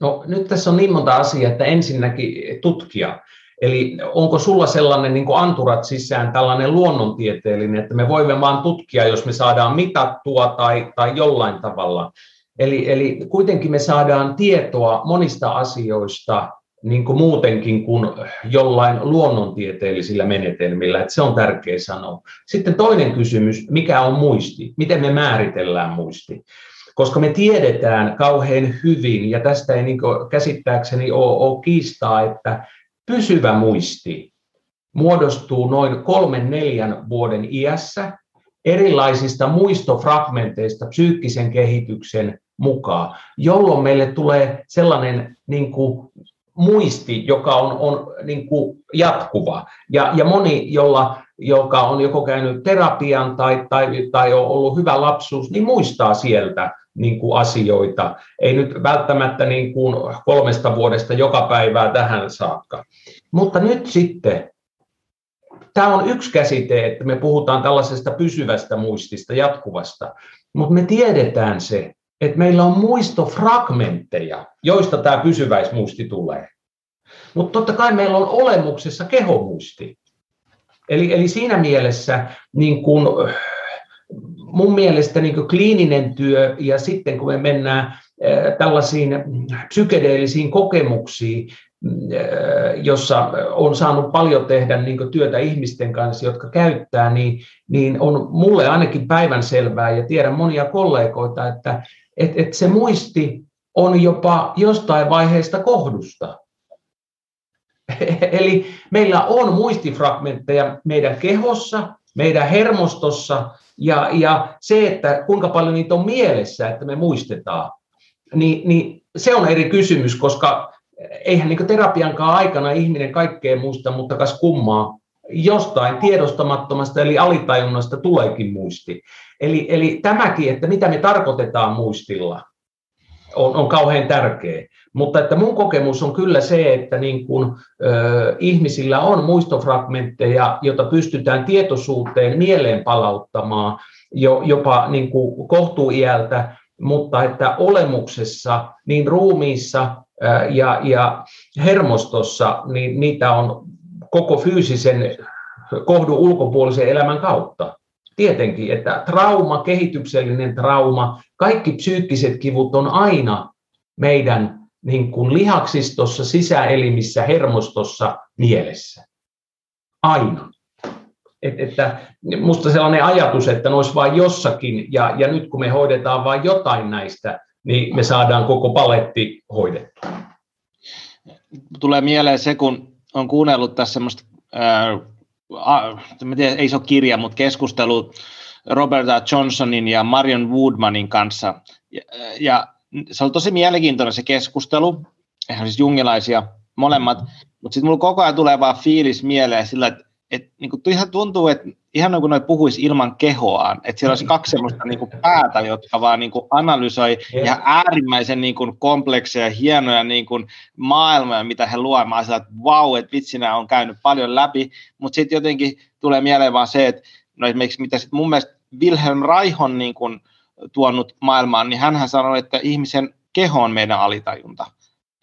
No nyt tässä on niin monta asiaa, että ensinnäkin tutkija. Eli onko sulla sellainen niin anturat sisään, tällainen luonnontieteellinen, että me voimme vaan tutkia, jos me saadaan mitattua tai, tai jollain tavalla. Eli, eli kuitenkin me saadaan tietoa monista asioista niin kuin muutenkin kuin jollain luonnontieteellisillä menetelmillä, että se on tärkeä sanoa. Sitten toinen kysymys, mikä on muisti? Miten me määritellään muisti? Koska me tiedetään kauhean hyvin, ja tästä ei niin käsittääkseni ole, ole kiistaa, että pysyvä muisti muodostuu noin kolmen neljän vuoden iässä erilaisista muistofragmenteista psyykkisen kehityksen mukaan, jolloin meille tulee sellainen niin kuin, muisti, joka on, on niin kuin jatkuva. Ja, ja moni, jolla, joka on joko käynyt terapian tai, tai, tai on ollut hyvä lapsuus, niin muistaa sieltä niin kuin asioita. Ei nyt välttämättä niin kuin kolmesta vuodesta joka päivää tähän saakka. Mutta nyt sitten, tämä on yksi käsite, että me puhutaan tällaisesta pysyvästä muistista, jatkuvasta, mutta me tiedetään se, että meillä on muistofragmentteja, joista tämä pysyväismuisti tulee. Mutta totta kai meillä on olemuksessa kehomuisti. Eli, eli siinä mielessä niin kun, mun mielestä niin kliininen työ ja sitten kun me mennään tällaisiin psykedeellisiin kokemuksiin, jossa on saanut paljon tehdä niin työtä ihmisten kanssa, jotka käyttää, niin, niin on mulle ainakin päivän selvää ja tiedän monia kollegoita, että et, et se muisti on jopa jostain vaiheesta kohdusta. [LAUGHS] Eli meillä on muistifragmentteja meidän kehossa, meidän hermostossa ja, ja se, että kuinka paljon niitä on mielessä, että me muistetaan, niin, niin se on eri kysymys, koska eihän niin terapiankaan aikana ihminen kaikkea muista, mutta kas kummaa, jostain tiedostamattomasta eli alitajunnasta tuleekin muisti. Eli, eli tämäkin, että mitä me tarkoitetaan muistilla, on, on kauhean tärkeä. Mutta että mun kokemus on kyllä se, että niin kun, ö, ihmisillä on muistofragmentteja, joita pystytään tietoisuuteen mieleen palauttamaan jo, jopa niin kuin kohtuuiältä, mutta että olemuksessa, niin ruumiissa ja, ja hermostossa, niin niitä on koko fyysisen kohdun ulkopuolisen elämän kautta. Tietenkin, että trauma, kehityksellinen trauma, kaikki psyykkiset kivut on aina meidän niin kuin lihaksistossa, sisäelimissä, hermostossa, mielessä. Aina. Et, että musta sellainen ajatus, että ne olisi vain jossakin, ja, ja nyt kun me hoidetaan vain jotain näistä, niin me saadaan koko paletti hoidettua. Tulee mieleen se, kun on kuunnellut tässä semmoista, ää, tiedä, ei se ole kirja, mutta keskustelu Roberta Johnsonin ja Marion Woodmanin kanssa. Ja, ja se oli tosi mielenkiintoinen se keskustelu, eihän siis jungilaisia molemmat, mutta sitten mulla koko ajan tulee vaan fiilis mieleen sillä, että et, niin ihan tuntuu, että ihan kuin noin puhuisi ilman kehoaan, että siellä olisi kaksi sellaista niin kuin päätä, jotka vaan niin kuin analysoi ja äärimmäisen niin kuin komplekseja, hienoja niin kuin maailmoja, mitä he luovat. Mä että vau, että vitsinä on käynyt paljon läpi, mutta sitten jotenkin tulee mieleen vaan se, että no esimerkiksi mitä sitten mun mielestä Wilhelm Raihon niin kuin tuonut maailmaan, niin hän sanoi, että ihmisen keho on meidän alitajunta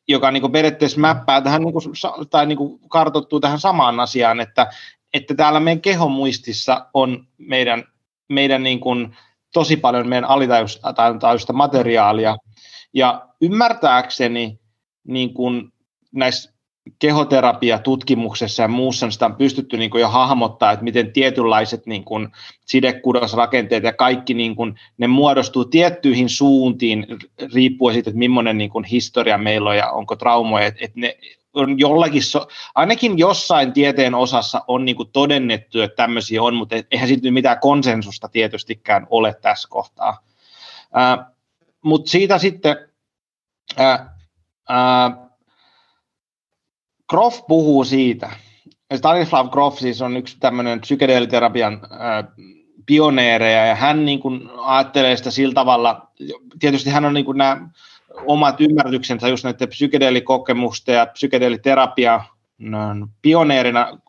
joka niin kuin periaatteessa mäppää tähän, niin kuin, tai niin kuin kartottuu tähän samaan asiaan, että, että täällä meidän kehomuistissa on meidän, meidän niin kuin tosi paljon meidän alitajuista materiaalia, ja ymmärtääkseni niin kuin näissä kehoterapia-tutkimuksessa ja muussa sitä on pystytty niin kuin jo hahmottaa, että miten tietynlaiset niin kuin sidekudosrakenteet ja kaikki niin kuin, ne muodostuu tiettyihin suuntiin riippuen siitä, että millainen niin kuin historia meillä on ja onko traumoja, että, että ne on jollakin, ainakin jossain tieteen osassa on niin kuin todennettu, että tämmöisiä on, mutta eihän siitä mitään konsensusta tietystikään ole tässä kohtaa. Äh, mutta siitä sitten äh, äh, Groff puhuu siitä, Stanislav Groff siis on yksi tämmöinen psykedeeliterapian pioneereja, ja hän niin kuin ajattelee sitä sillä tavalla, tietysti hän on niin kuin nämä omat ymmärryksensä just näiden psykedeelikokemusten ja psykedeeliterapia pioneerina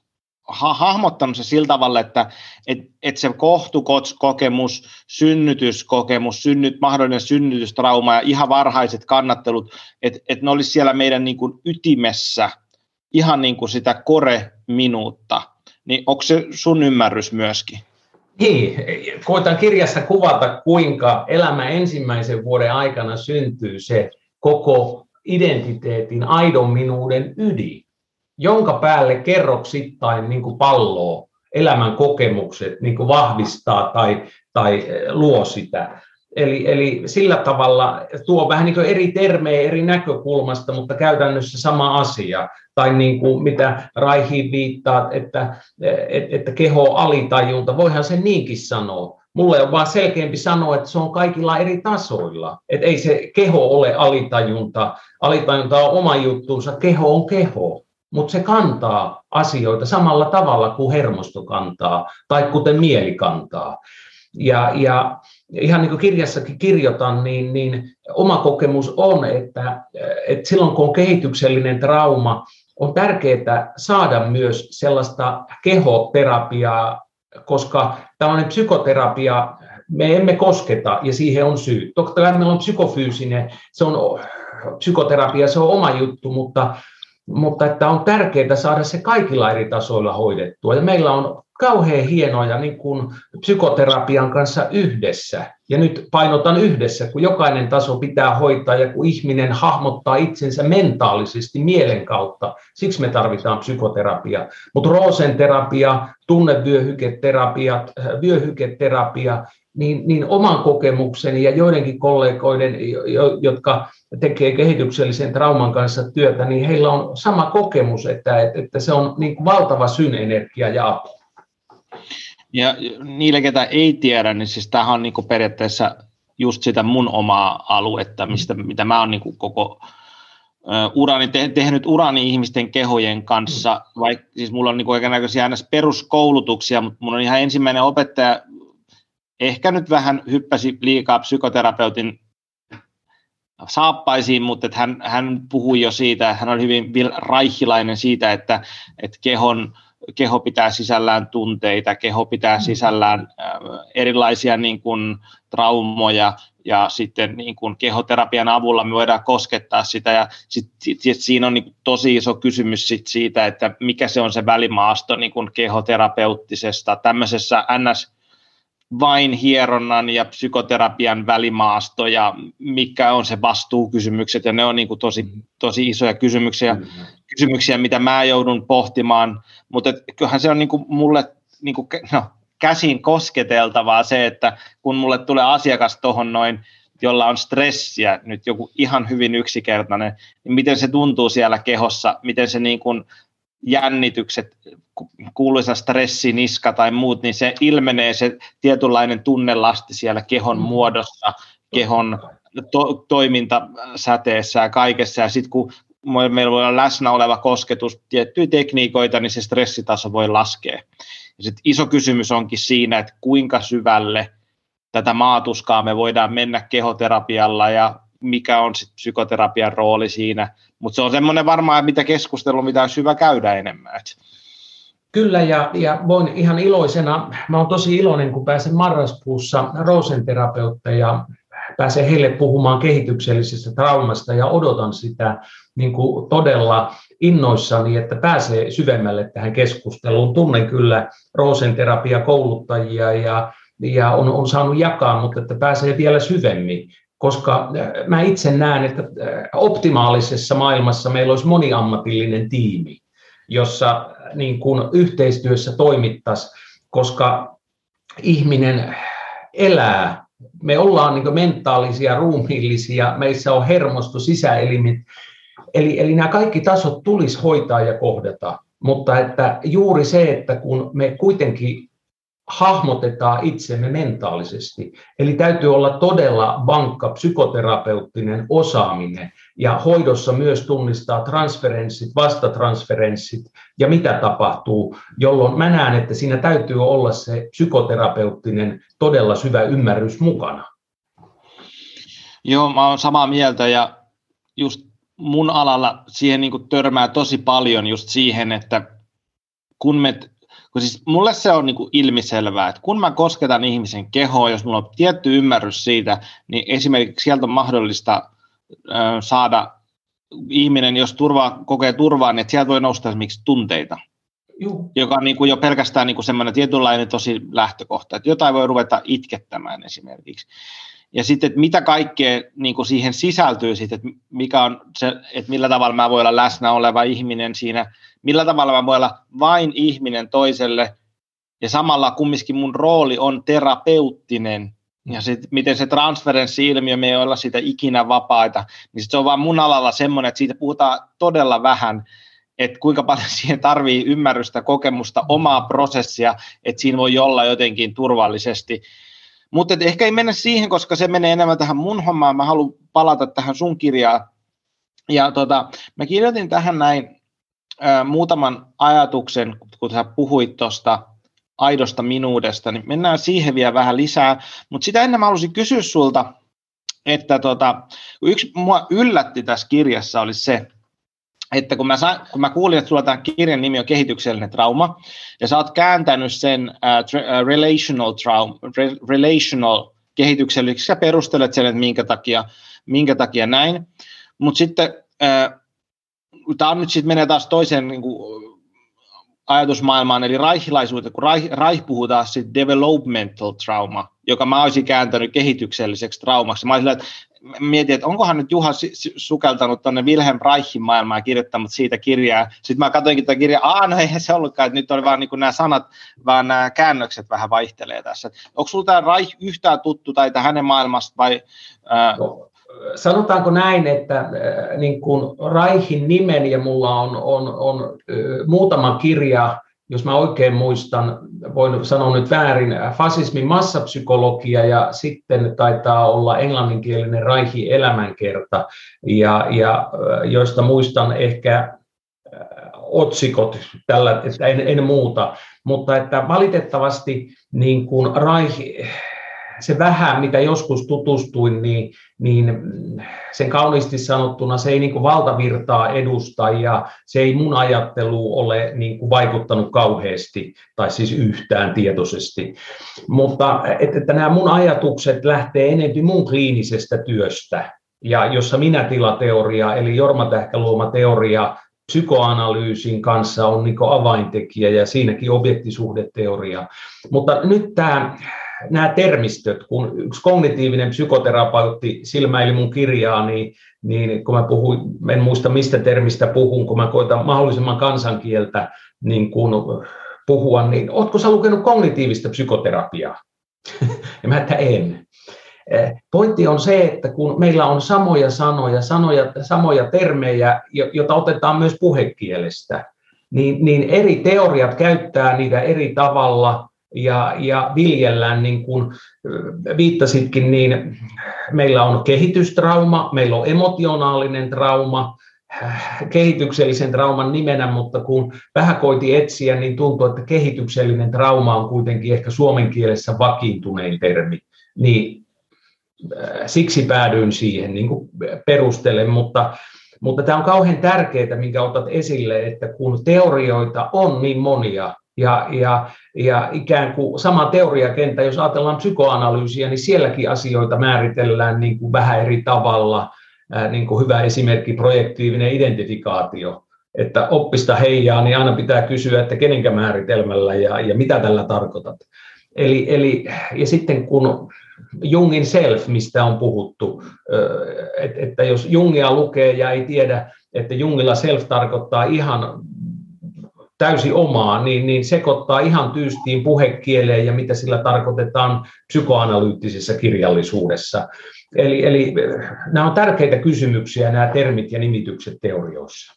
ha- hahmottanut se sillä tavalla, että et, et se kohtukokemus, synnytyskokemus, synnyt, mahdollinen synnytystrauma ja ihan varhaiset kannattelut, että et ne olisi siellä meidän niin kuin ytimessä ihan niin kuin sitä kore-minuutta. Niin onko se sun ymmärrys myöskin? Niin, koitan kirjassa kuvata, kuinka elämä ensimmäisen vuoden aikana syntyy se koko identiteetin, aidon minuuden ydin, jonka päälle kerroksittain niin kuin palloo elämän kokemukset niin kuin vahvistaa tai, tai luo sitä. Eli, eli sillä tavalla tuo vähän niin kuin eri termejä eri näkökulmasta, mutta käytännössä sama asia. Tai niin kuin mitä Raihi viittaa, että, että keho alitajunta, voihan se niinkin sanoa. Mulle on vaan selkeämpi sanoa, että se on kaikilla eri tasoilla. Että ei se keho ole alitajunta. Alitajunta on oma juttuunsa, keho on keho. Mutta se kantaa asioita samalla tavalla kuin hermosto kantaa tai kuten mieli kantaa. Ja, ja ihan niin kuin kirjassakin kirjoitan, niin, niin oma kokemus on, että, että silloin kun on kehityksellinen trauma, on tärkeää saada myös sellaista kehoterapiaa, koska tällainen psykoterapia, me emme kosketa ja siihen on syy. Totta kai meillä on psykofyysinen, se on psykoterapia, se on oma juttu, mutta, mutta että on tärkeää saada se kaikilla eri tasoilla hoidettua. Ja meillä on kauhean hienoja niin kuin psykoterapian kanssa yhdessä. Ja nyt painotan yhdessä, kun jokainen taso pitää hoitaa ja kun ihminen hahmottaa itsensä mentaalisesti mielen kautta, siksi me tarvitaan psykoterapia. Mutta roosenterapia, tunnevyöhyketerapia, vyöhyketerapia, niin, niin oman kokemukseni ja joidenkin kollegoiden, jotka tekee kehityksellisen trauman kanssa työtä, niin heillä on sama kokemus, että, että se on niin valtava synenergia ja apu. Ja niille, ketä ei tiedä, niin siis tämähän on niin periaatteessa just sitä mun omaa aluetta, mistä, mitä mä oon niin koko urani, te, tehnyt urani ihmisten kehojen kanssa, vaikka siis mulla on niin kaikenlaisia peruskoulutuksia, mutta mulla on ihan ensimmäinen opettaja, ehkä nyt vähän hyppäsi liikaa psykoterapeutin saappaisiin, mutta että hän, hän puhui jo siitä, hän oli hyvin raihilainen siitä, että, että kehon keho pitää sisällään tunteita, keho pitää mm. sisällään erilaisia niin kuin, traumoja ja sitten niin kuin, kehoterapian avulla me voidaan koskettaa sitä ja sit, sit, sit siinä on niin kuin, tosi iso kysymys sit siitä, että mikä se on se välimaasto niin kuin, kehoterapeuttisesta tämmöisessä NS vain hieronnan ja psykoterapian välimaasto ja mikä on se vastuukysymykset. Ja ne on niin kuin tosi, tosi isoja kysymyksiä, mm-hmm. kysymyksiä, mitä mä joudun pohtimaan, mutta kyllähän se on niin kuin mulle niin kuin, no, käsin kosketeltavaa se, että kun mulle tulee asiakas tuohon noin, jolla on stressiä, nyt joku ihan hyvin yksinkertainen, niin miten se tuntuu siellä kehossa, miten se niin kuin jännitykset, kuuluisa stressi, niska tai muut, niin se ilmenee se tietynlainen tunnelasti siellä kehon mm. muodossa, kehon to- toimintasäteessä ja kaikessa. Ja sitten kun meillä voi olla läsnä oleva kosketus, tiettyjä tekniikoita, niin se stressitaso voi laskea. Ja sit iso kysymys onkin siinä, että kuinka syvälle tätä maatuskaa me voidaan mennä kehoterapialla ja mikä on sit psykoterapian rooli siinä. Mutta se on semmoinen varmaan, mitä keskustelu, mitä olisi hyvä käydä enemmän. Kyllä, ja, ja voin ihan iloisena, mä olen tosi iloinen, kun pääsen marraskuussa roosenterapeutteja, pääsen heille puhumaan kehityksellisestä traumasta ja odotan sitä niin kuin todella innoissani, että pääsee syvemmälle tähän keskusteluun. Tunnen kyllä roosenterapia kouluttajia ja, ja on, on saanut jakaa, mutta että pääsee vielä syvemmin koska mä itse näen, että optimaalisessa maailmassa meillä olisi moniammatillinen tiimi, jossa niin kuin yhteistyössä toimittaisiin, koska ihminen elää. Me ollaan niin mentaalisia, ruumiillisia, meissä on hermosto, sisäelimet. Eli, eli nämä kaikki tasot tulisi hoitaa ja kohdata. Mutta että juuri se, että kun me kuitenkin hahmotetaan itsemme mentaalisesti. Eli täytyy olla todella vankka psykoterapeuttinen osaaminen ja hoidossa myös tunnistaa transferenssit, vastatransferenssit ja mitä tapahtuu, jolloin mä näen, että siinä täytyy olla se psykoterapeuttinen todella syvä ymmärrys mukana. Joo, mä oon samaa mieltä ja just mun alalla siihen niin törmää tosi paljon just siihen, että kun me kun siis mulle se on niin kuin ilmiselvää, että kun mä kosketan ihmisen kehoa, jos mulla on tietty ymmärrys siitä, niin esimerkiksi sieltä on mahdollista ö, saada ihminen, jos turvaa, kokee turvaa, niin että sieltä voi nousta esimerkiksi tunteita. Juh. joka on niin kuin jo pelkästään niin kuin semmoinen tietynlainen tosi lähtökohta, että jotain voi ruveta itkettämään esimerkiksi. Ja sitten, että mitä kaikkea niin kuin siihen sisältyy, sitten, että, mikä on se, että millä tavalla mä voin olla läsnä oleva ihminen siinä, millä tavalla mä voin olla vain ihminen toiselle, ja samalla kumminkin mun rooli on terapeuttinen, ja sitten miten se transferenssi-ilmiö, me ei olla siitä ikinä vapaita, niin sit se on vaan mun alalla semmoinen, että siitä puhutaan todella vähän, että kuinka paljon [LAUGHS] siihen tarvii ymmärrystä, kokemusta, omaa prosessia, että siinä voi olla jotenkin turvallisesti. Mutta ehkä ei mennä siihen, koska se menee enemmän tähän mun hommaan. Mä haluan palata tähän sun kirjaan. Ja tota, mä kirjoitin tähän näin ää, muutaman ajatuksen, kun sä puhuit tuosta aidosta minuudesta, niin mennään siihen vielä vähän lisää. Mutta sitä ennen mä haluaisin kysyä sulta, että tota, yksi mua yllätti tässä kirjassa oli se, että kun mä, sa, kun mä kuulin, että sulla tämä kirjan nimi on kehityksellinen trauma, ja sä oot kääntänyt sen uh, tra, uh, relational, trauma, re, relational kehitykselliseksi ja perustelet sen, että minkä takia, minkä takia näin. Mutta sitten uh, tämä nyt sitten menee taas toiseen niin kuin, ajatusmaailmaan, eli raihilaisuuteen, kun raih, raih puhuu taas developmental trauma, joka mä olisin kääntänyt kehitykselliseksi traumaksi. Mä olisin, että mietin, että onkohan nyt Juha sukeltanut tuonne Wilhelm Reichin maailmaan ja kirjoittanut siitä kirjaa. Sitten mä katsoinkin tätä kirjaa, aa no eihän se ollutkaan, että nyt oli vaan niin nämä sanat, vaan nämä käännökset vähän vaihtelee tässä. Onko sulla tämä Reich yhtään tuttu tai hänen maailmasta vai... Ää... No, sanotaanko näin, että äh, niin kuin Reichin nimen ja mulla on, on, on äh, muutama kirja, jos mä oikein muistan, voin sanoa nyt väärin, fasismin massapsykologia ja sitten taitaa olla englanninkielinen raihi elämänkerta, ja, ja joista muistan ehkä otsikot, tällä, että en, en muuta, mutta että valitettavasti niin kuin raihi, se vähän, mitä joskus tutustuin, niin, niin sen kauniisti sanottuna se ei niin kuin valtavirtaa edusta ja se ei mun ajattelu ole niin kuin vaikuttanut kauheasti tai siis yhtään tietoisesti. Mutta että, että nämä mun ajatukset lähtee enemmän mun kliinisestä työstä ja jossa minä tilateoria eli Jorma Tähkäluoma teoria psykoanalyysin kanssa on niin avaintekijä ja siinäkin objektiisuhdeteoria. Mutta nyt tämä nämä termistöt, kun yksi kognitiivinen psykoterapeutti silmäili mun kirjaa, niin, niin kun mä puhuin, en muista mistä termistä puhun, kun mä koitan mahdollisimman kansankieltä niin kun puhua, niin ootko sä lukenut kognitiivista psykoterapiaa? [LAUGHS] ja mä että en. Eh, pointti on se, että kun meillä on samoja sanoja, sanoja samoja termejä, joita otetaan myös puhekielestä, niin, niin eri teoriat käyttää niitä eri tavalla – ja, ja viljellään, niin kuin viittasitkin, niin meillä on kehitystrauma, meillä on emotionaalinen trauma, kehityksellisen trauman nimenä, mutta kun vähän koiti etsiä, niin tuntuu, että kehityksellinen trauma on kuitenkin ehkä suomen kielessä vakiintunein termi. Niin siksi päädyin siihen niin kuin perustelen, mutta, mutta tämä on kauhean tärkeää, minkä otat esille, että kun teorioita on niin monia, ja, ja, ja ikään kuin sama teoriakenttä, jos ajatellaan psykoanalyysiä, niin sielläkin asioita määritellään niin kuin vähän eri tavalla. Niin kuin hyvä esimerkki, projektiivinen identifikaatio. Että oppista heijaa, niin aina pitää kysyä, että kenenkä määritelmällä ja, ja mitä tällä tarkoitat. Eli, eli, ja sitten kun Jungin self, mistä on puhuttu, että jos Jungia lukee ja ei tiedä, että Jungilla self tarkoittaa ihan täysi omaa, niin, niin sekoittaa ihan tyystiin puhekieleen ja mitä sillä tarkoitetaan psykoanalyyttisessä kirjallisuudessa. Eli, eli nämä on tärkeitä kysymyksiä, nämä termit ja nimitykset teorioissa.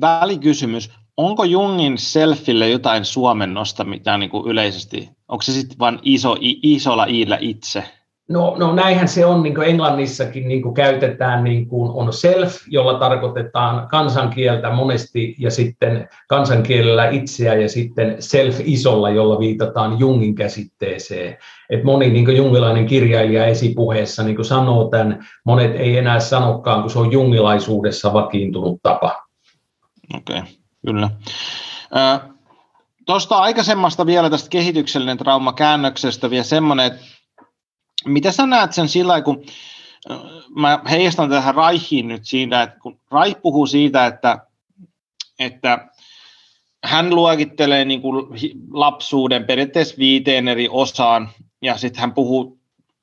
Välikysymys. Onko Jungin selfille jotain suomennosta, mitä niin kuin yleisesti, onko se sitten vain iso, isolla iillä itse? No, no näinhän se on, niin kuin Englannissakin niin kuin käytetään, niin kuin on self, jolla tarkoitetaan kansankieltä monesti, ja sitten kansankielellä itseä, ja sitten self isolla, jolla viitataan Jungin käsitteeseen. Et moni niin kuin jungilainen kirjailija esipuheessa niin kuin sanoo tämän, monet ei enää sanokaan, kun se on jungilaisuudessa vakiintunut tapa. Okei, okay, kyllä. Tuosta aikaisemmasta vielä tästä kehityksellinen trauma käännöksestä vielä semmoinen, että mitä sä näet sen sillä kun mä heijastan tähän Raihiin nyt siitä, että kun Raih puhuu siitä, että, että hän luokittelee niin kuin lapsuuden periaatteessa viiteen eri osaan, ja sitten hän puhuu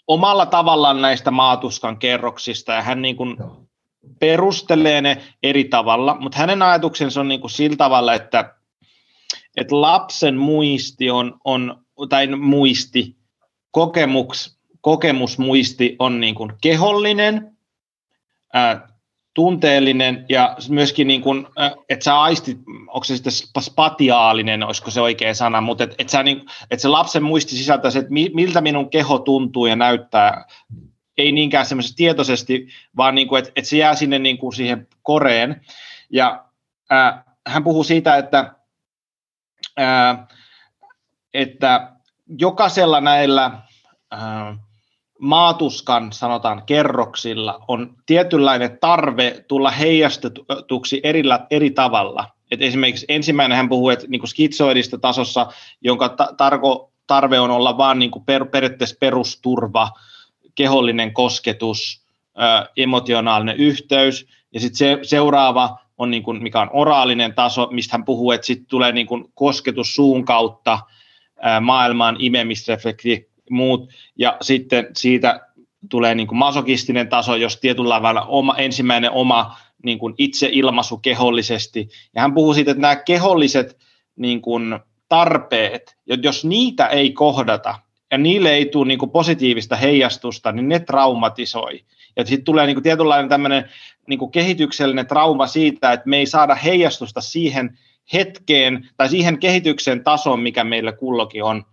omalla tavallaan näistä maatuskan kerroksista, ja hän niin kuin perustelee ne eri tavalla, mutta hänen ajatuksensa on niin kuin sillä tavalla, että, että lapsen muisti on, on tai muisti, kokemuks, kokemusmuisti on niin kuin kehollinen, ää, tunteellinen ja myöskin, niin kuin, että sä aistit, onko se sitten spatiaalinen, olisiko se oikea sana, mutta että et niin, et se lapsen muisti sisältää se, että miltä minun keho tuntuu ja näyttää, ei niinkään semmoisesti tietoisesti, vaan niin että, että se jää sinne niin kuin siihen koreen. Ja ää, hän puhuu siitä, että, ää, että jokaisella näillä ää, maatuskan, sanotaan kerroksilla, on tietynlainen tarve tulla heijastetuksi eri, eri tavalla. Et esimerkiksi ensimmäinen hän puhuu, että niin skitsoidista tasossa, jonka ta- tarko, tarve on olla vain niin per, periaatteessa perusturva, kehollinen kosketus, ö, emotionaalinen yhteys, ja sitten se, seuraava on, niin kuin, mikä on oraalinen taso, mistä hän puhuu, että sitten tulee niin kuin kosketus suun kautta, maailmaan imemisreflekti, muut, ja sitten siitä tulee niin kuin masokistinen taso, jos tietyllä tavalla oma, ensimmäinen oma niin kuin itseilmaisu kehollisesti. Ja hän puhuu siitä, että nämä keholliset niin kuin tarpeet, jos niitä ei kohdata, ja niille ei tule niin kuin positiivista heijastusta, niin ne traumatisoi. Ja sitten tulee niin kuin tietynlainen tämmöinen niin kuin kehityksellinen trauma siitä, että me ei saada heijastusta siihen hetkeen tai siihen kehityksen tasoon, mikä meillä kullokin on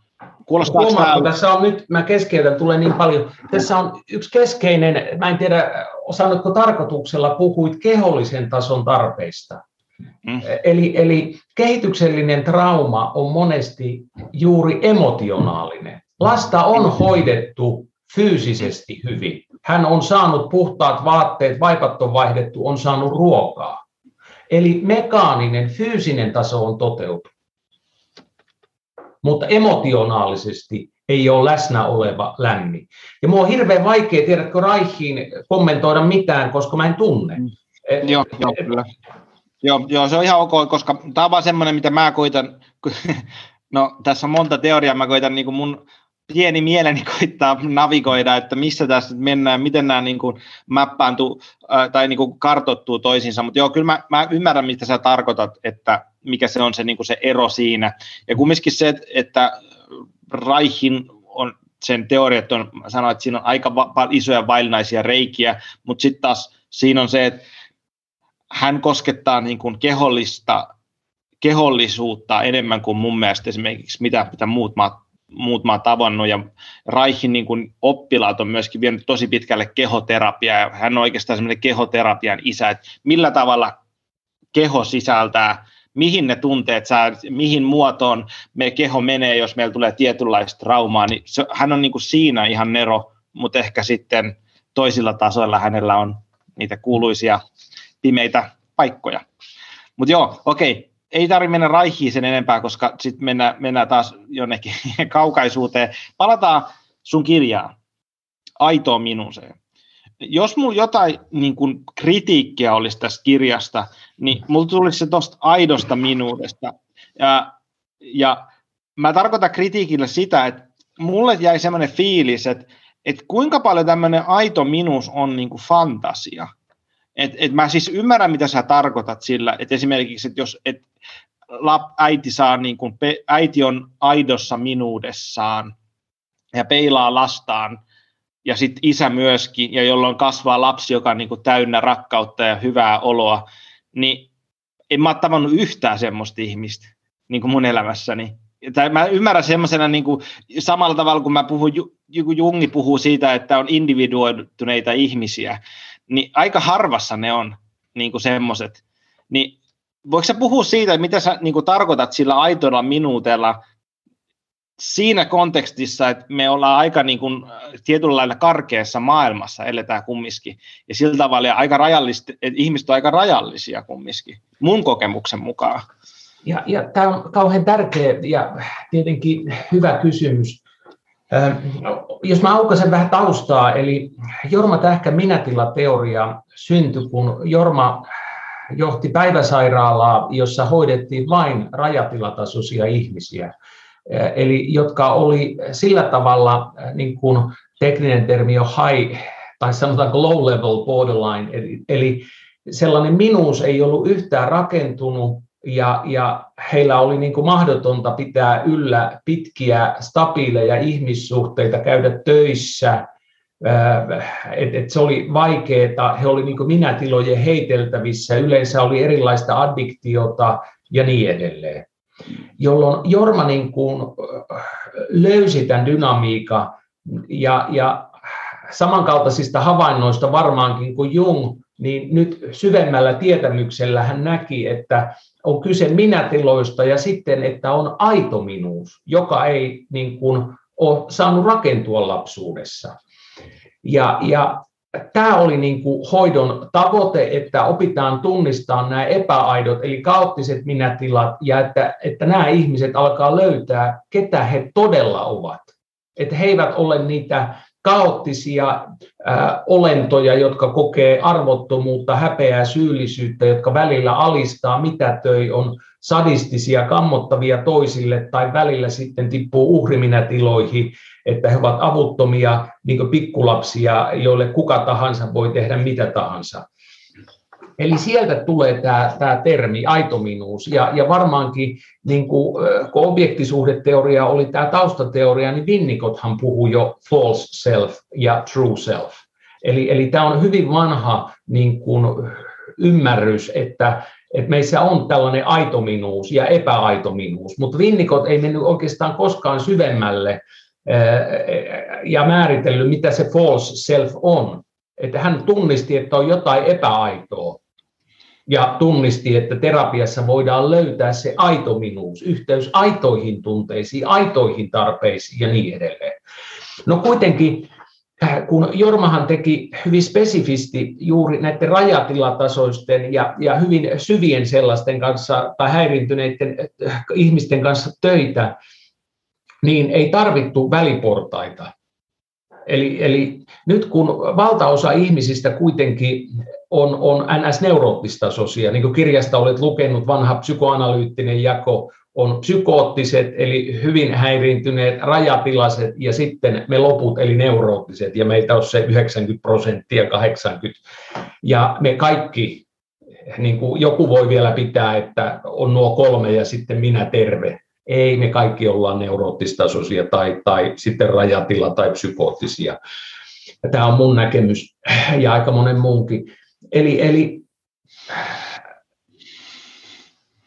Kuulostaako tämä... tässä on nyt, mä keskeytän, tulee niin paljon. Tässä on yksi keskeinen, mä en tiedä, osannutko tarkoituksella, puhuit kehollisen tason tarpeista. Mm. Eli, eli kehityksellinen trauma on monesti juuri emotionaalinen. Lasta on hoidettu fyysisesti hyvin. Hän on saanut puhtaat vaatteet, vaipat on vaihdettu, on saanut ruokaa. Eli mekaaninen, fyysinen taso on toteutunut mutta emotionaalisesti ei ole läsnä oleva lämmin. Ja mua on hirveän vaikea, tiedätkö, Raihiin kommentoida mitään, koska mä en tunne. Mm. Et, joo, joo, kyllä. Joo, joo, se on ihan ok, koska tämä on vaan semmoinen, mitä mä koitan, [LAUGHS] no tässä on monta teoriaa, mä koitan niin kuin mun pieni mieleni [LAUGHS] koittaa navigoida, että missä tässä mennään, miten nämä niin kuin äh, tai niin kuin kartottuu toisiinsa, mutta joo, kyllä mä, mä ymmärrän, mitä sä tarkoitat, että mikä se on se, niin kuin se ero siinä. Ja kumminkin se, että Raihin on sen teoria, että on, sanoin, että siinä on aika va- isoja vaillinaisia reikiä, mutta sitten taas siinä on se, että hän koskettaa niin kuin kehollista, kehollisuutta enemmän kuin mun mielestä esimerkiksi mitä, mitä muut maat muut maat tavannut, ja Raihin niin kuin oppilaat on myöskin vienyt tosi pitkälle kehoterapiaa, ja hän on oikeastaan semmoinen kehoterapian isä, että millä tavalla keho sisältää, mihin ne tunteet saa, mihin muotoon me keho menee, jos meillä tulee tietynlaista traumaa, niin se, hän on niin kuin siinä ihan nero, mutta ehkä sitten toisilla tasoilla hänellä on niitä kuuluisia pimeitä paikkoja. Mutta joo, okei, ei tarvitse mennä raihiin sen enempää, koska sitten mennään, mennään taas jonnekin [LAUGHS] kaukaisuuteen. Palataan sun kirjaan, aitoon minuuseen. Jos mulla jotain niin kun kritiikkiä olisi tästä kirjasta, niin mulla tulisi se tuosta aidosta minuudesta. Ja, ja mä tarkoitan kritiikillä sitä, että mulle jäi semmoinen fiilis, että, että kuinka paljon tämmöinen aito minus on niin kuin fantasia. Et, et mä siis ymmärrän, mitä sä tarkoitat sillä, että esimerkiksi, että jos et lap, äiti, saa niin kuin, äiti on aidossa minuudessaan ja peilaa lastaan, ja sitten isä myöskin, ja jolloin kasvaa lapsi, joka on niin kuin täynnä rakkautta ja hyvää oloa, niin en mä ole tavannut yhtään semmoista ihmistä niin kuin mun elämässäni. Tai mä ymmärrän semmoisena niin samalla tavalla, kun mä puhun, Jungi puhuu siitä, että on individuoituneita ihmisiä, niin aika harvassa ne on niin kuin semmoiset. Niin voiko sä puhua siitä, mitä sä niin kuin tarkoitat sillä aitoilla minuutella siinä kontekstissa, että me ollaan aika niin kuin, tietyllä lailla karkeassa maailmassa, eletään kumminkin, ja sillä tavalla aika rajallista, että ihmiset on aika rajallisia kumminkin, mun kokemuksen mukaan. Ja, ja tämä on kauhean tärkeä ja tietenkin hyvä kysymys. Jos mä aukaisen vähän taustaa, eli Jorma Tähkä minätilateoria syntyi, kun Jorma johti päiväsairaalaa, jossa hoidettiin vain rajatilatasoisia ihmisiä, eli jotka oli sillä tavalla, niin kuin tekninen termi on high, tai sanotaanko low level borderline, eli, eli sellainen minuus ei ollut yhtään rakentunut, ja, ja heillä oli niin kuin mahdotonta pitää yllä pitkiä, stabiileja ihmissuhteita, käydä töissä, että et se oli vaikeaa, he olivat niin minätilojen heiteltävissä, yleensä oli erilaista addiktiota ja niin edelleen. Jolloin Jorma niin kuin löysi tämän dynamiikan ja, ja samankaltaisista havainnoista varmaankin kuin Jung, niin nyt syvemmällä tietämyksellä hän näki, että on kyse minätiloista ja sitten, että on aito minuus, joka ei niin kuin, ole saanut rakentua lapsuudessa. Ja, ja tämä oli niin kuin hoidon tavoite, että opitaan tunnistaa nämä epäaidot, eli kaoottiset minätilat, ja että, että nämä ihmiset alkaa löytää, ketä he todella ovat. Että he eivät ole niitä kaoottisia olentoja, jotka kokee arvottomuutta, häpeää, syyllisyyttä, jotka välillä alistaa, mitä töi on sadistisia, kammottavia toisille tai välillä sitten tippuu uhriminätiloihin, että he ovat avuttomia niin pikkulapsia, joille kuka tahansa voi tehdä mitä tahansa. Eli sieltä tulee tämä, tämä termi aitominuus. Ja, ja varmaankin, niin kuin, kun objektisuhdeteoria oli tämä taustateoria, niin Winnicotthan puhui jo false self ja true self. Eli, eli tämä on hyvin vanha niin kuin, ymmärrys, että, että meissä on tällainen aitominuus ja epäaitominuus, mutta Winnicott ei mennyt oikeastaan koskaan syvemmälle ja määritellyt, mitä se false self on. Että hän tunnisti, että on jotain epäaitoa ja tunnisti, että terapiassa voidaan löytää se aito minuus, yhteys aitoihin tunteisiin, aitoihin tarpeisiin ja niin edelleen. No kuitenkin, äh, kun Jormahan teki hyvin spesifisti juuri näiden rajatilatasoisten ja, ja hyvin syvien sellaisten kanssa tai häirintyneiden äh, ihmisten kanssa töitä, niin ei tarvittu väliportaita. Eli, eli nyt kun valtaosa ihmisistä kuitenkin on, on NS-neuroottistasoisia, niin kuin kirjasta olet lukenut, vanha psykoanalyyttinen jako on psykoottiset, eli hyvin häiriintyneet, rajatilaset, ja sitten me loput, eli neuroottiset, ja meitä on se 90 prosenttia, 80. Ja me kaikki, niin kuin joku voi vielä pitää, että on nuo kolme ja sitten minä terve. Ei, me kaikki ollaan neuroottistasoisia tai, tai sitten rajatila tai psykoottisia. Ja tämä on mun näkemys ja aika monen muunkin. Eli, eli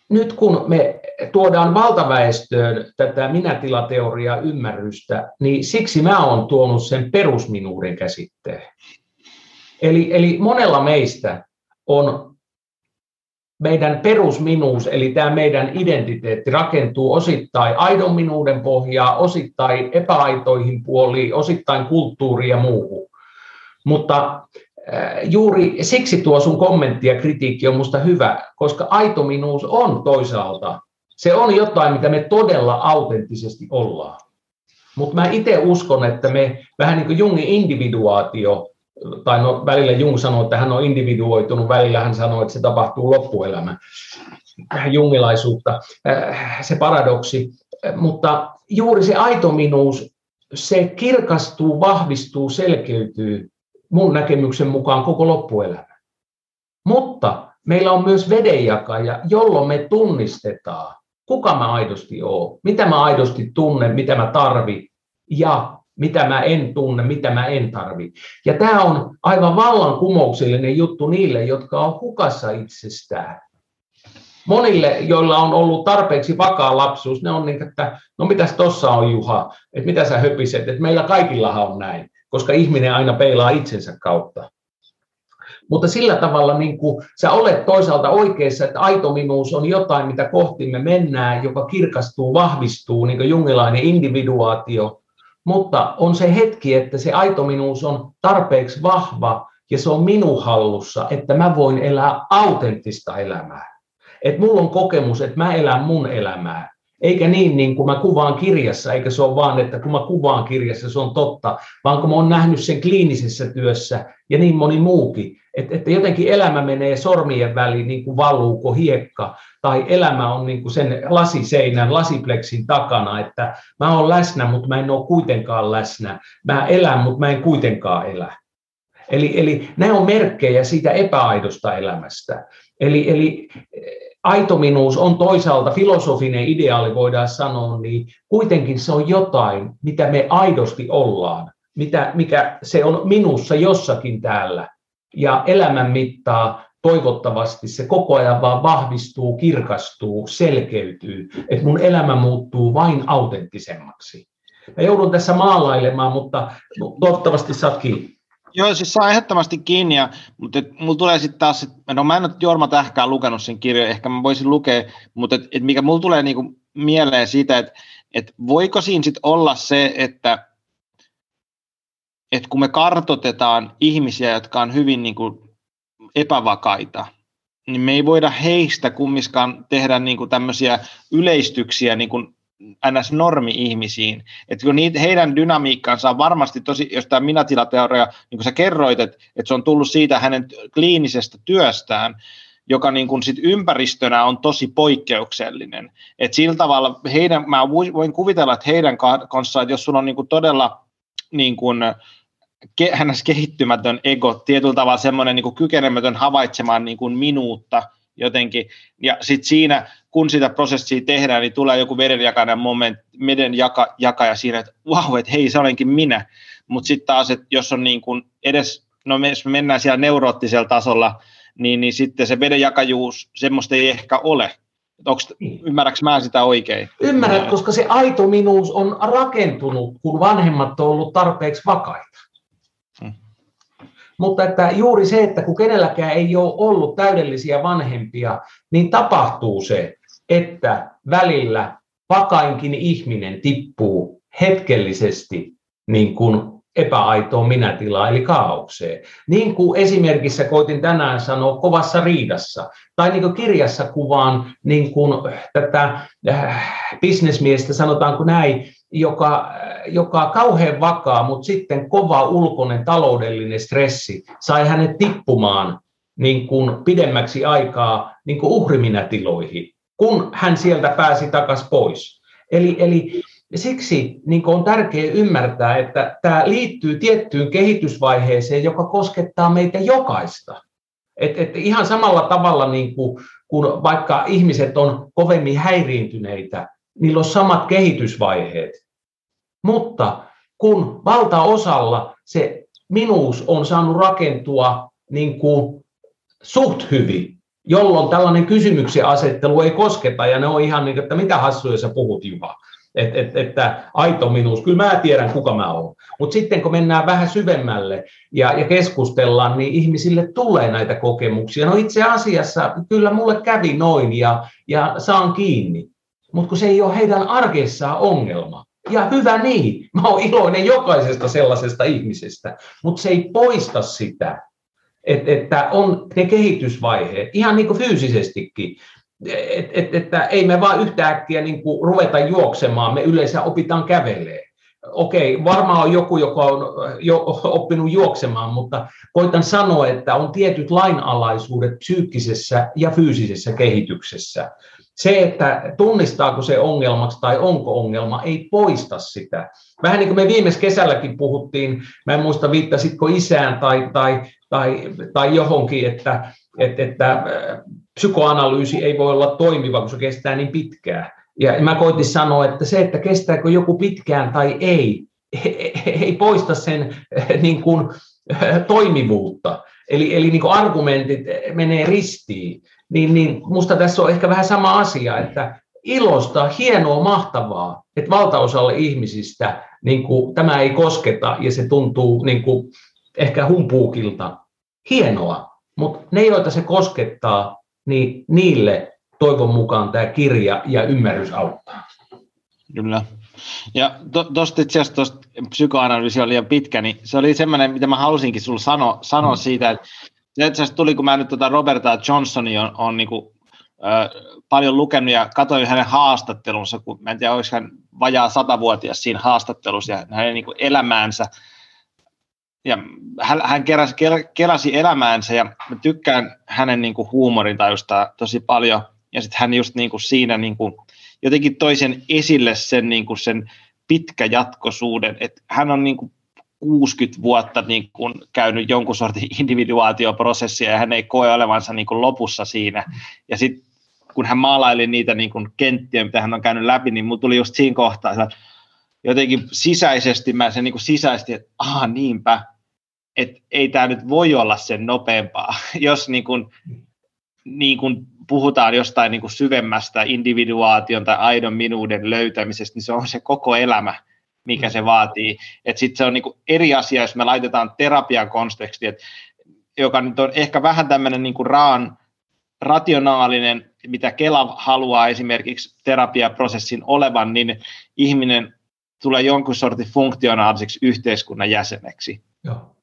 nyt kun me tuodaan valtaväestöön tätä minätilateoriaa ymmärrystä, niin siksi mä olen tuonut sen perusminuuden käsitteen. Eli, eli monella meistä on meidän perusminuus, eli tämä meidän identiteetti rakentuu osittain aidon minuuden pohjaa, osittain epäaitoihin puoliin, osittain kulttuuriin ja muuhun. Mutta juuri siksi tuo sun kommentti ja kritiikki on minusta hyvä, koska aito minuus on toisaalta, se on jotain, mitä me todella autenttisesti ollaan. Mutta mä itse uskon, että me vähän niin kuin Jungin individuaatio, tai no, välillä Jung sanoo, että hän on individuoitunut, välillä hän sanoo, että se tapahtuu loppuelämä, jungilaisuutta, se paradoksi. Mutta juuri se aito minuus se kirkastuu, vahvistuu, selkeytyy näkemyksen mukaan koko loppuelämä. Mutta meillä on myös vedenjakaja, jolloin me tunnistetaan, kuka mä aidosti oon, mitä mä aidosti tunnen, mitä mä tarvin ja mitä mä en tunne, mitä mä en tarvi. Ja tämä on aivan vallankumouksellinen juttu niille, jotka on hukassa itsestään. Monille, joilla on ollut tarpeeksi vakaa lapsuus, ne on niin, että no mitäs tossa on Juha, että mitä sä höpiset, että meillä kaikillahan on näin, koska ihminen aina peilaa itsensä kautta. Mutta sillä tavalla niin kuin sä olet toisaalta oikeassa, että aito minuus on jotain, mitä kohti me mennään, joka kirkastuu, vahvistuu, niin kuin jungilainen individuaatio. Mutta on se hetki, että se aito minuus on tarpeeksi vahva ja se on minun hallussa, että mä voin elää autenttista elämää. Että mulla on kokemus, että mä elän mun elämää. Eikä niin, niin kuin mä kuvaan kirjassa, eikä se ole vaan, että kun mä kuvaan kirjassa, se on totta, vaan kun mä oon nähnyt sen kliinisessä työssä ja niin moni muukin, että, että jotenkin elämä menee sormien väliin niin kuin valuuko hiekka, tai elämä on niin kuin sen lasiseinän, lasipleksin takana, että mä oon läsnä, mutta mä en ole kuitenkaan läsnä. Mä elän, mutta mä en kuitenkaan elä. Eli, eli nämä on merkkejä siitä epäaidosta elämästä. Eli, eli aitominuus on toisaalta filosofinen ideaali, voidaan sanoa, niin kuitenkin se on jotain, mitä me aidosti ollaan, mitä, mikä se on minussa jossakin täällä. Ja elämän mittaa toivottavasti se koko ajan vaan vahvistuu, kirkastuu, selkeytyy, että mun elämä muuttuu vain autenttisemmaksi. Mä joudun tässä maalailemaan, mutta toivottavasti saat kiinni. Joo, siis saa ehdottomasti kiinni, ja, mutta mulla tulee sitten taas, että no mä en ole Jorma Tähkää lukenut sen kirjan, ehkä mä voisin lukea, mutta et, et mikä mulla tulee niinku mieleen siitä, että et voiko siinä sitten olla se, että et kun me kartotetaan ihmisiä, jotka on hyvin niinku epävakaita, niin me ei voida heistä kummiskaan tehdä niinku tämmöisiä yleistyksiä niinku ns. normi-ihmisiin. Että kun niitä, heidän dynamiikkansa on varmasti tosi, jos tämä minätilateoria, niin kuin sä kerroit, että, että se on tullut siitä hänen kliinisestä työstään, joka niin kuin sit ympäristönä on tosi poikkeuksellinen. Et sillä tavalla heidän, mä voin kuvitella, että heidän kanssaan, että jos sulla on niin kuin todella niin kuin, hänes kehittymätön ego, tietyllä tavalla semmoinen niin kykenemätön havaitsemaan niin kuin minuutta jotenkin, ja sitten siinä kun sitä prosessia tehdään, niin tulee joku vedenjakainen moment, veden jaka, jakaja siinä, että vau, että hei, se olenkin minä. Mutta sitten taas, että jos on niin kuin edes, no me, jos me mennään siellä neuroottisella tasolla, niin, niin sitten se vedenjakajuus, semmoista ei ehkä ole. Onko, niin. ymmärrätkö mä sitä oikein? Ymmärrät, koska se aito minuus on rakentunut, kun vanhemmat on ollut tarpeeksi vakaita. Mutta että juuri se, että kun kenelläkään ei ole ollut täydellisiä vanhempia, niin tapahtuu se, että välillä vakainkin ihminen tippuu hetkellisesti niin kuin epäaitoon minätilaa, eli kaaukseen. Niin kuin esimerkissä koitin tänään sanoa kovassa riidassa, tai niin kuin kirjassa kuvaan niin kuin tätä äh, bisnesmiestä, sanotaanko näin, joka, joka kauhean vakaa, mutta sitten kova ulkoinen taloudellinen stressi sai hänet tippumaan niin kuin pidemmäksi aikaa niin kuin uhriminätiloihin kun hän sieltä pääsi takaisin pois. Eli, eli siksi niin on tärkeää ymmärtää, että tämä liittyy tiettyyn kehitysvaiheeseen, joka koskettaa meitä jokaista. Et, et ihan samalla tavalla, niin kuin, kun vaikka ihmiset on kovemmin häiriintyneitä, niillä on samat kehitysvaiheet. Mutta kun valtaosalla se minuus on saanut rakentua niin kuin suht hyvin, jolloin tällainen kysymyksen asettelu ei kosketa, ja ne on ihan niin, että mitä hassuja sä puhut, Juha. Et, et, että aito minuus, kyllä mä tiedän kuka mä oon. Mutta sitten kun mennään vähän syvemmälle ja, ja keskustellaan, niin ihmisille tulee näitä kokemuksia. No itse asiassa kyllä mulle kävi noin ja, ja saan kiinni. Mutta kun se ei ole heidän arkeessaan ongelma. Ja hyvä niin, mä oon iloinen jokaisesta sellaisesta ihmisestä, mutta se ei poista sitä, että, on ne kehitysvaiheet, ihan niin kuin fyysisestikin, että et, että ei me vaan yhtäkkiä niin kuin ruveta juoksemaan, me yleensä opitaan kävelee. okei, varmaan on joku, joka on jo oppinut juoksemaan, mutta koitan sanoa, että on tietyt lainalaisuudet psyykkisessä ja fyysisessä kehityksessä. Se, että tunnistaako se ongelmaksi tai onko ongelma, ei poista sitä. Vähän niin kuin me viime kesälläkin puhuttiin, mä en muista viittasitko isään tai, tai, tai, tai johonkin, että, että, että psykoanalyysi ei voi olla toimiva, kun se kestää niin pitkään. Ja mä koitin sanoa, että se, että kestääkö joku pitkään tai ei, [LAUGHS] ei poista sen niin kuin, toimivuutta. Eli, eli niin kuin argumentit menee ristiin. Niin, niin musta tässä on ehkä vähän sama asia, että ilosta, hienoa, mahtavaa, että valtaosalle ihmisistä niin kuin, tämä ei kosketa ja se tuntuu niin kuin, ehkä humpuukilta. Hienoa, mutta ne, joita se koskettaa, niin niille toivon mukaan tämä kirja ja ymmärrys auttaa. Kyllä. Ja tuosta itse asiassa tuosta psykoanalyysi oli liian pitkä, niin se oli semmoinen, mitä mä halusinkin sinulle sanoa, sanoa mm. siitä, että se itse asiassa tuli, kun mä nyt tuota Roberta Johnsonia on, on niin kuin, äh, paljon lukenut ja katsoin hänen haastattelunsa, kun mä en tiedä, oliko hän vajaa satavuotias siinä haastattelussa ja hänen niin kuin elämäänsä, ja hän, hän keräsi, keräsi elämäänsä ja mä tykkään hänen niin kuin tosi paljon. Ja sitten hän just niin kuin siinä niin kuin, jotenkin toisen esille sen, niin kuin sen pitkäjatkoisuuden, että hän on niin kuin 60 vuotta niin kuin käynyt jonkun sortin [LAUGHS] individuaatioprosessia ja hän ei koe olevansa niin kuin lopussa siinä. Ja sitten kun hän maalaili niitä niin kuin kenttiä, mitä hän on käynyt läpi, niin mulla tuli just siinä kohtaa, että jotenkin sisäisesti mä sen niin kuin sisäisesti, että aha niinpä, että ei tämä nyt voi olla sen nopeampaa, [LAUGHS] jos niin kuin, niin kuin puhutaan jostain niin kuin syvemmästä individuaation tai aidon minuuden löytämisestä, niin se on se koko elämä, mikä se vaatii. Että sitten se on niin kuin eri asia, jos me laitetaan terapian konteksti, että, joka nyt on ehkä vähän tämmöinen niin kuin raan, rationaalinen, mitä Kela haluaa esimerkiksi terapiaprosessin olevan, niin ihminen tulee jonkun sortin funktionaaliseksi yhteiskunnan jäseneksi. Joo.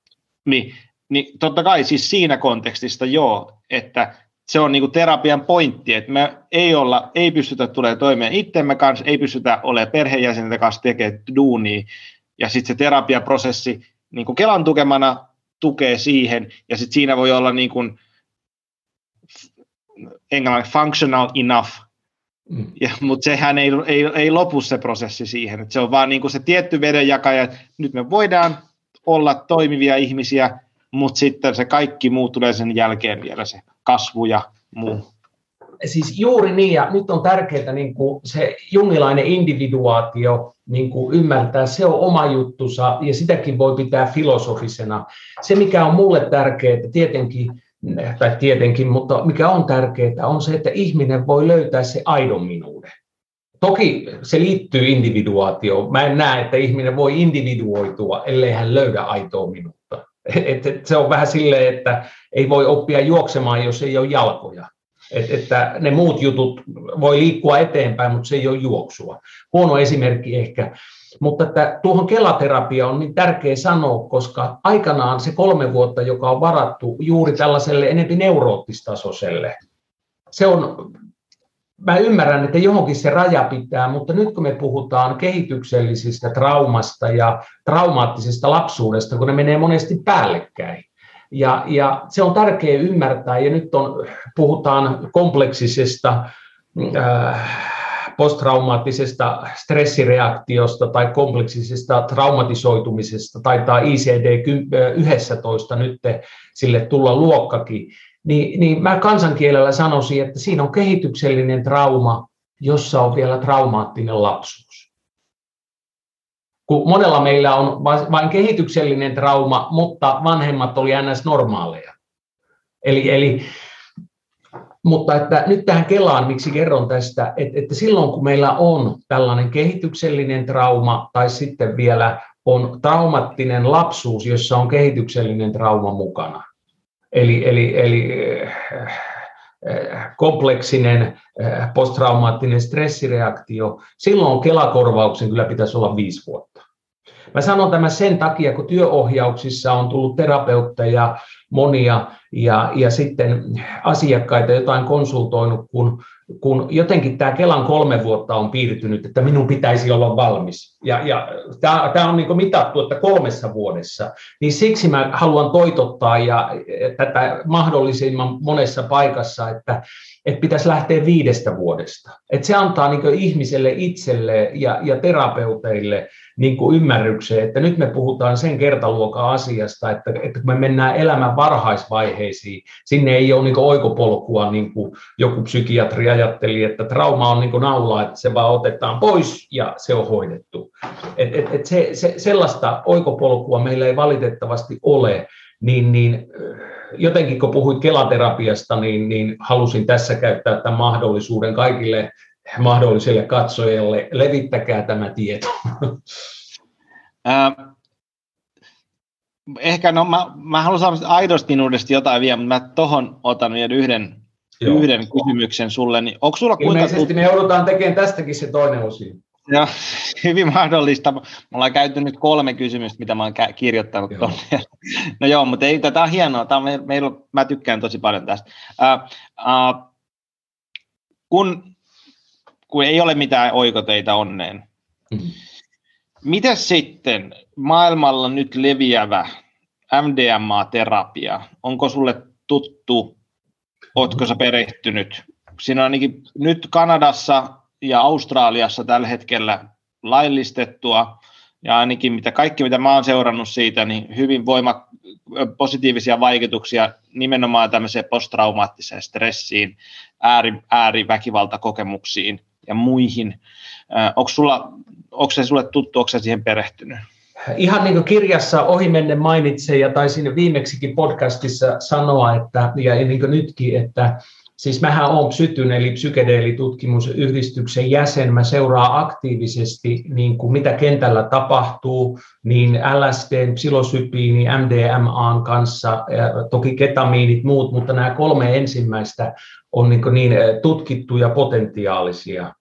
Niin, niin totta kai siis siinä kontekstista joo, että se on niinku terapian pointti, että me ei, olla, ei pystytä tulemaan toimeen itsemme kanssa, ei pystytä olemaan perheenjäsenten kanssa tekemään duunia, ja sitten se terapiaprosessi niin kuin Kelan tukemana tukee siihen, ja sitten siinä voi olla niin kuin, englanniksi functional enough, mm. ja, mutta sehän ei, ei, ei lopu se prosessi siihen, että se on vaan niin kuin se tietty vedenjakaja, että nyt me voidaan olla toimivia ihmisiä, mutta sitten se kaikki muu tulee sen jälkeen vielä se kasvu ja muu. Siis juuri niin, ja nyt on tärkeää niin kuin se jungilainen individuaatio niin kuin ymmärtää, se on oma juttusa, ja sitäkin voi pitää filosofisena. Se, mikä on mulle tärkeää, tietenkin, tai tietenkin, mutta mikä on tärkeää, on se, että ihminen voi löytää se aidon minuuden. Toki se liittyy individuaatioon. Mä en näe, että ihminen voi individuoitua, ellei hän löydä aitoa minuutta. Et, et se on vähän silleen, että ei voi oppia juoksemaan, jos ei ole jalkoja. Et, että ne muut jutut voi liikkua eteenpäin, mutta se ei ole juoksua. Huono esimerkki ehkä. Mutta että tuohon kelaterapia on niin tärkeä sanoa, koska aikanaan se kolme vuotta, joka on varattu juuri tällaiselle enempi neuroottistasoiselle, se on mä ymmärrän, että johonkin se raja pitää, mutta nyt kun me puhutaan kehityksellisistä traumasta ja traumaattisesta lapsuudesta, kun ne menee monesti päällekkäin, ja, ja se on tärkeää ymmärtää, ja nyt on, puhutaan kompleksisesta äh, posttraumaattisesta stressireaktiosta tai kompleksisesta traumatisoitumisesta, taitaa ICD-11 nyt sille tulla luokkakin, niin, niin mä kansankielellä sanoisin, että siinä on kehityksellinen trauma, jossa on vielä traumaattinen lapsuus. Kun monella meillä on vain kehityksellinen trauma, mutta vanhemmat oli ns. normaaleja. Eli, eli, mutta että nyt tähän Kelaan, miksi kerron tästä, että, että silloin kun meillä on tällainen kehityksellinen trauma tai sitten vielä on traumattinen lapsuus, jossa on kehityksellinen trauma mukana, Eli, eli, eli äh, kompleksinen äh, posttraumaattinen stressireaktio, silloin Kelakorvauksen kyllä pitäisi olla viisi vuotta. Mä sanon tämän sen takia, kun työohjauksissa on tullut terapeutteja monia ja, ja sitten asiakkaita jotain konsultoinut, kun kun jotenkin tämä Kelan kolme vuotta on piirtynyt, että minun pitäisi olla valmis. Ja, ja tämä on niin mitattu, että kolmessa vuodessa. Niin siksi mä haluan toitottaa ja tätä mahdollisimman monessa paikassa, että, että pitäisi lähteä viidestä vuodesta. Että se antaa niin ihmiselle itselle ja, ja terapeuteille niin kuin ymmärrykseen, että nyt me puhutaan sen kertaluokan asiasta, että, että kun me mennään elämän varhaisvaiheisiin, sinne ei ole niin oikopolkua, niin kuin joku psykiatri ajatteli, että trauma on niin kuin naula, että se vaan otetaan pois ja se on hoidettu. Et, et, et se, se, sellaista oikopolkua meillä ei valitettavasti ole, niin, niin jotenkin kun puhuit kelaterapiasta, niin, niin halusin tässä käyttää tämän mahdollisuuden kaikille mahdollisille katsojille. Levittäkää tämä tieto. Äh, ehkä, no mä, mä haluan saada aidosti minuudesta jotain vielä, mutta mä tuohon otan vielä yhden, yhden kysymyksen sulle. Niin onko sulla kuinka Ilmeisesti tut... me joudutaan tekemään tästäkin se toinen osio. Joo, [LAUGHS] hyvin mahdollista. Me ollaan käyty nyt kolme kysymystä, mitä mä oon kirjoittanut joo. tuonne. [LAUGHS] No joo, mutta ei, tätä on hienoa. Tämä on meillä, mä tykkään tosi paljon tästä. Uh, uh, kun, kun ei ole mitään oikoteita onneen, mm-hmm. miten sitten? Maailmalla nyt leviävä MDMA-terapia, onko sulle tuttu, ootko sä perehtynyt? Siinä on ainakin nyt Kanadassa ja Australiassa tällä hetkellä laillistettua, ja ainakin mitä kaikki, mitä mä oon seurannut siitä, niin hyvin voima, positiivisia vaikutuksia nimenomaan tämmöiseen posttraumaattiseen stressiin, ääri, ääriväkivaltakokemuksiin ja muihin. Onko, sulla, onko se sulle tuttu, onko siihen perehtynyt? Ihan niin kuin kirjassa ohimennen mainitsee ja taisin viimeksikin podcastissa sanoa, että, ja niin kuin nytkin, että Siis mähän olen Psytyn eli psykedeelitutkimusyhdistyksen jäsen. Mä seuraan aktiivisesti, niin kuin mitä kentällä tapahtuu, niin LSD, psilosypiini, MDMAn kanssa, toki ketamiinit muut, mutta nämä kolme ensimmäistä on niin, niin tutkittuja potentiaalisia.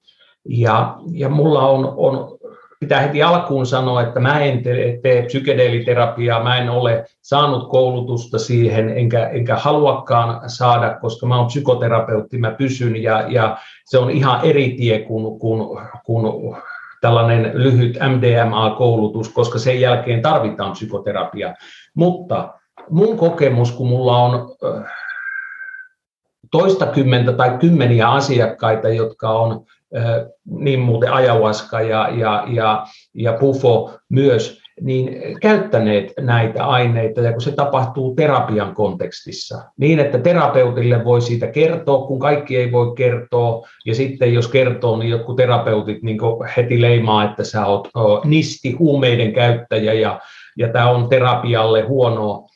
Ja, ja mulla on, on pitää heti alkuun sanoa, että mä en tee, tee psykedeeliterapiaa, mä en ole saanut koulutusta siihen, enkä, enkä haluakaan saada, koska mä oon psykoterapeutti, mä pysyn, ja, ja se on ihan eri tie kuin, kuin, kuin tällainen lyhyt MDMA-koulutus, koska sen jälkeen tarvitaan psykoterapia. Mutta mun kokemus, kun mulla on toistakymmentä tai kymmeniä asiakkaita, jotka on niin muuten ajawaska ja, ja, ja, ja pufo myös, niin käyttäneet näitä aineita, ja kun se tapahtuu terapian kontekstissa, niin että terapeutille voi siitä kertoa, kun kaikki ei voi kertoa, ja sitten jos kertoo, niin jotkut terapeutit niin heti leimaa, että sä oot nisti huumeiden käyttäjä, ja, ja tämä on terapialle huonoa.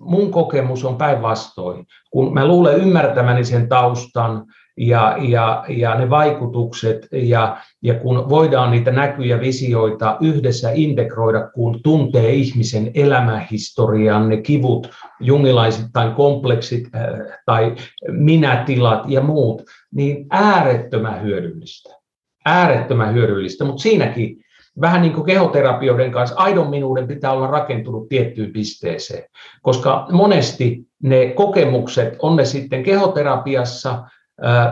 Mun kokemus on päinvastoin. Kun mä luulen ymmärtämäni sen taustan, ja, ja, ja ne vaikutukset, ja, ja kun voidaan niitä näkyjä, visioita yhdessä integroida, kun tuntee ihmisen elämähistorian, ne kivut, jungilaisittain kompleksit äh, tai minätilat ja muut, niin äärettömän hyödyllistä. Äärettömän hyödyllistä, mutta siinäkin vähän niin kuin kehoterapioiden kanssa, aidon minuuden pitää olla rakentunut tiettyyn pisteeseen, koska monesti ne kokemukset, on ne sitten kehoterapiassa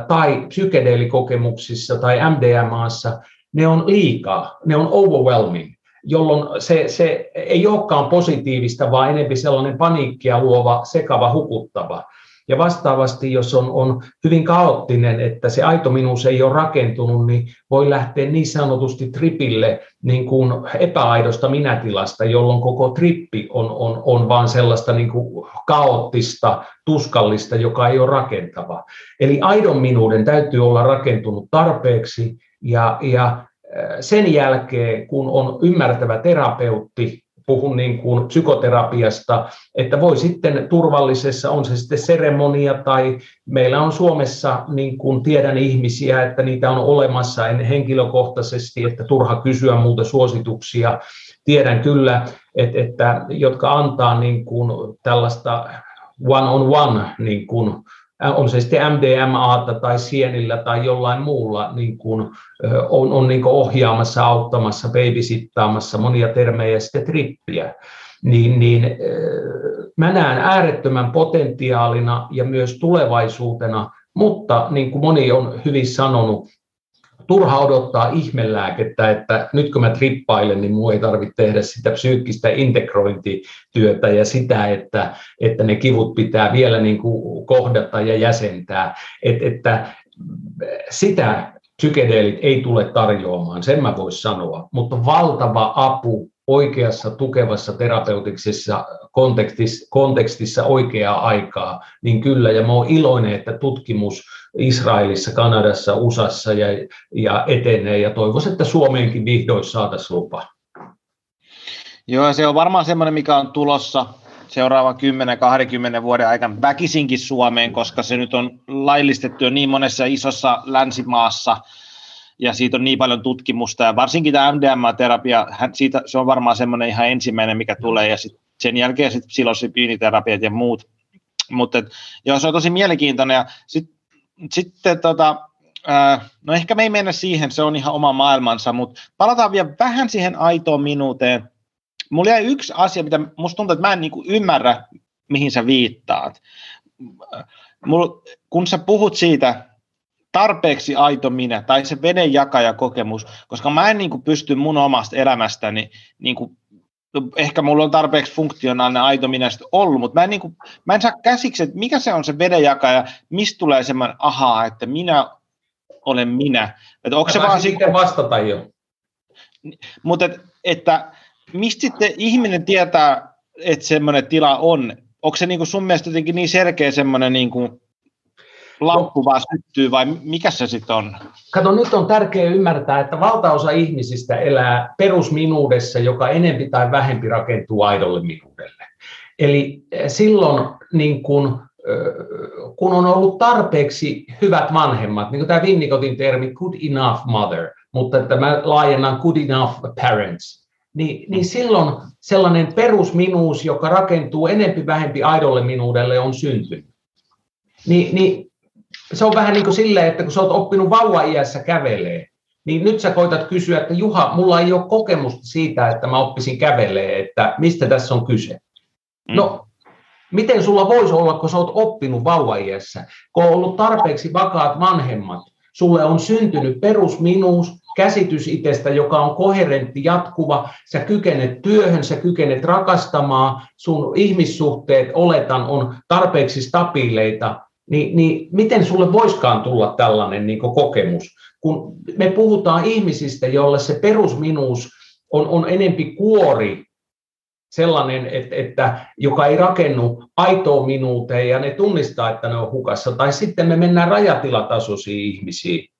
tai psykedeelikokemuksissa tai MDMAssa, ne on liikaa, ne on overwhelming, jolloin se, se ei olekaan positiivista, vaan enemmän sellainen paniikkia luova, sekava, hukuttava. Ja vastaavasti, jos on, on hyvin kaoottinen, että se aito minuus ei ole rakentunut, niin voi lähteä niin sanotusti tripille niin kuin epäaidosta minätilasta, jolloin koko trippi on, on, on vaan sellaista niin kuin kaoottista, tuskallista, joka ei ole rakentava. Eli aidon minuuden täytyy olla rakentunut tarpeeksi ja, ja sen jälkeen, kun on ymmärtävä terapeutti, puhun niin kuin psykoterapiasta, että voi sitten turvallisessa, on se sitten seremonia tai meillä on Suomessa, niin kuin tiedän ihmisiä, että niitä on olemassa en henkilökohtaisesti, että turha kysyä muuta suosituksia. Tiedän kyllä, että, että jotka antaa niin kuin tällaista one-on-one niin kuin on se sitten MDMAta tai sienillä tai jollain muulla, niin kuin, on, on niin kuin ohjaamassa, auttamassa, babysittaamassa monia termejä sitten trippiä, niin, niin mä näen äärettömän potentiaalina ja myös tulevaisuutena Mutta niin kuin moni on hyvin sanonut, turha odottaa ihmelääkettä, että nyt kun mä trippailen, niin minun ei tarvitse tehdä sitä psyykkistä integrointityötä ja sitä, että, että ne kivut pitää vielä niin kuin kohdata ja jäsentää. Et, että sitä psykedeelit ei tule tarjoamaan, sen mä voin sanoa, mutta valtava apu oikeassa tukevassa terapeutisessa kontekstissa, kontekstissa oikeaa aikaa, niin kyllä, ja mä oon iloinen, että tutkimus Israelissa, Kanadassa, USAssa ja, ja etenee, ja toivoisin, että Suomeenkin vihdoin saataisiin lupa. Joo, se on varmaan semmoinen, mikä on tulossa seuraavan 10-20 vuoden aikana väkisinkin Suomeen, koska se nyt on laillistettu jo niin monessa isossa länsimaassa, ja siitä on niin paljon tutkimusta, ja varsinkin tämä MDMA-terapia, siitä, se on varmaan semmoinen ihan ensimmäinen, mikä tulee, ja sit sen jälkeen sitten psilosipyyniterapiat ja muut. Mutta joo, se on tosi mielenkiintoinen, ja sitten sitten tota, no ehkä me ei mennä siihen, se on ihan oma maailmansa, mutta palataan vielä vähän siihen aitoon minuuteen. Mulla jäi yksi asia, mitä musta tuntuu, että mä en niinku ymmärrä, mihin sä viittaat. Mulla, kun sä puhut siitä tarpeeksi aito minä tai se kokemus, koska mä en niinku pysty mun omasta elämästäni niinku ehkä mulla on tarpeeksi funktionaalinen aito minä ollut, mutta mä en, niin kuin, mä en saa käsiksi, että mikä se on se vedenjakaja, mistä tulee semmoinen ahaa, että minä olen minä. Että onko se vaan sitten vastata jo. Mutta et, että mistä sitten ihminen tietää, että semmoinen tila on? Onko se niin kuin sun mielestä jotenkin niin selkeä semmoinen niin kuin lamppu vaan syttyy vai mikä se sitten on? Kato, nyt on tärkeää ymmärtää, että valtaosa ihmisistä elää perusminuudessa, joka enempi tai vähempi rakentuu aidolle minuudelle. Eli eh, silloin niin kun, kun on ollut tarpeeksi hyvät vanhemmat, niin kuin tämä Vinnikotin termi good enough mother, mutta että mä laajennan good enough parents, niin, niin silloin sellainen perusminuus, joka rakentuu enempi vähempi aidolle minuudelle, on syntynyt. Ni, niin se on vähän niin kuin silleen, että kun sä oot oppinut vauva-iässä kävelee, niin nyt sä koitat kysyä, että Juha, mulla ei ole kokemusta siitä, että mä oppisin kävelee, että mistä tässä on kyse. Mm. No, miten sulla voisi olla, kun sä oot oppinut vauva-iässä, kun on ollut tarpeeksi vakaat vanhemmat, sulle on syntynyt perusminuus, käsitys itsestä, joka on koherentti, jatkuva, sä kykenet työhön, sä kykenet rakastamaan, sun ihmissuhteet, oletan, on tarpeeksi stabiileita, niin, niin miten sulle voiskaan tulla tällainen niin kokemus? Kun me puhutaan ihmisistä, joille se perusminuus on, on enempi kuori, sellainen, että, että, joka ei rakennu aitoon minuuteen ja ne tunnistaa, että ne on hukassa, tai sitten me mennään rajatilatasoisiin ihmisiin,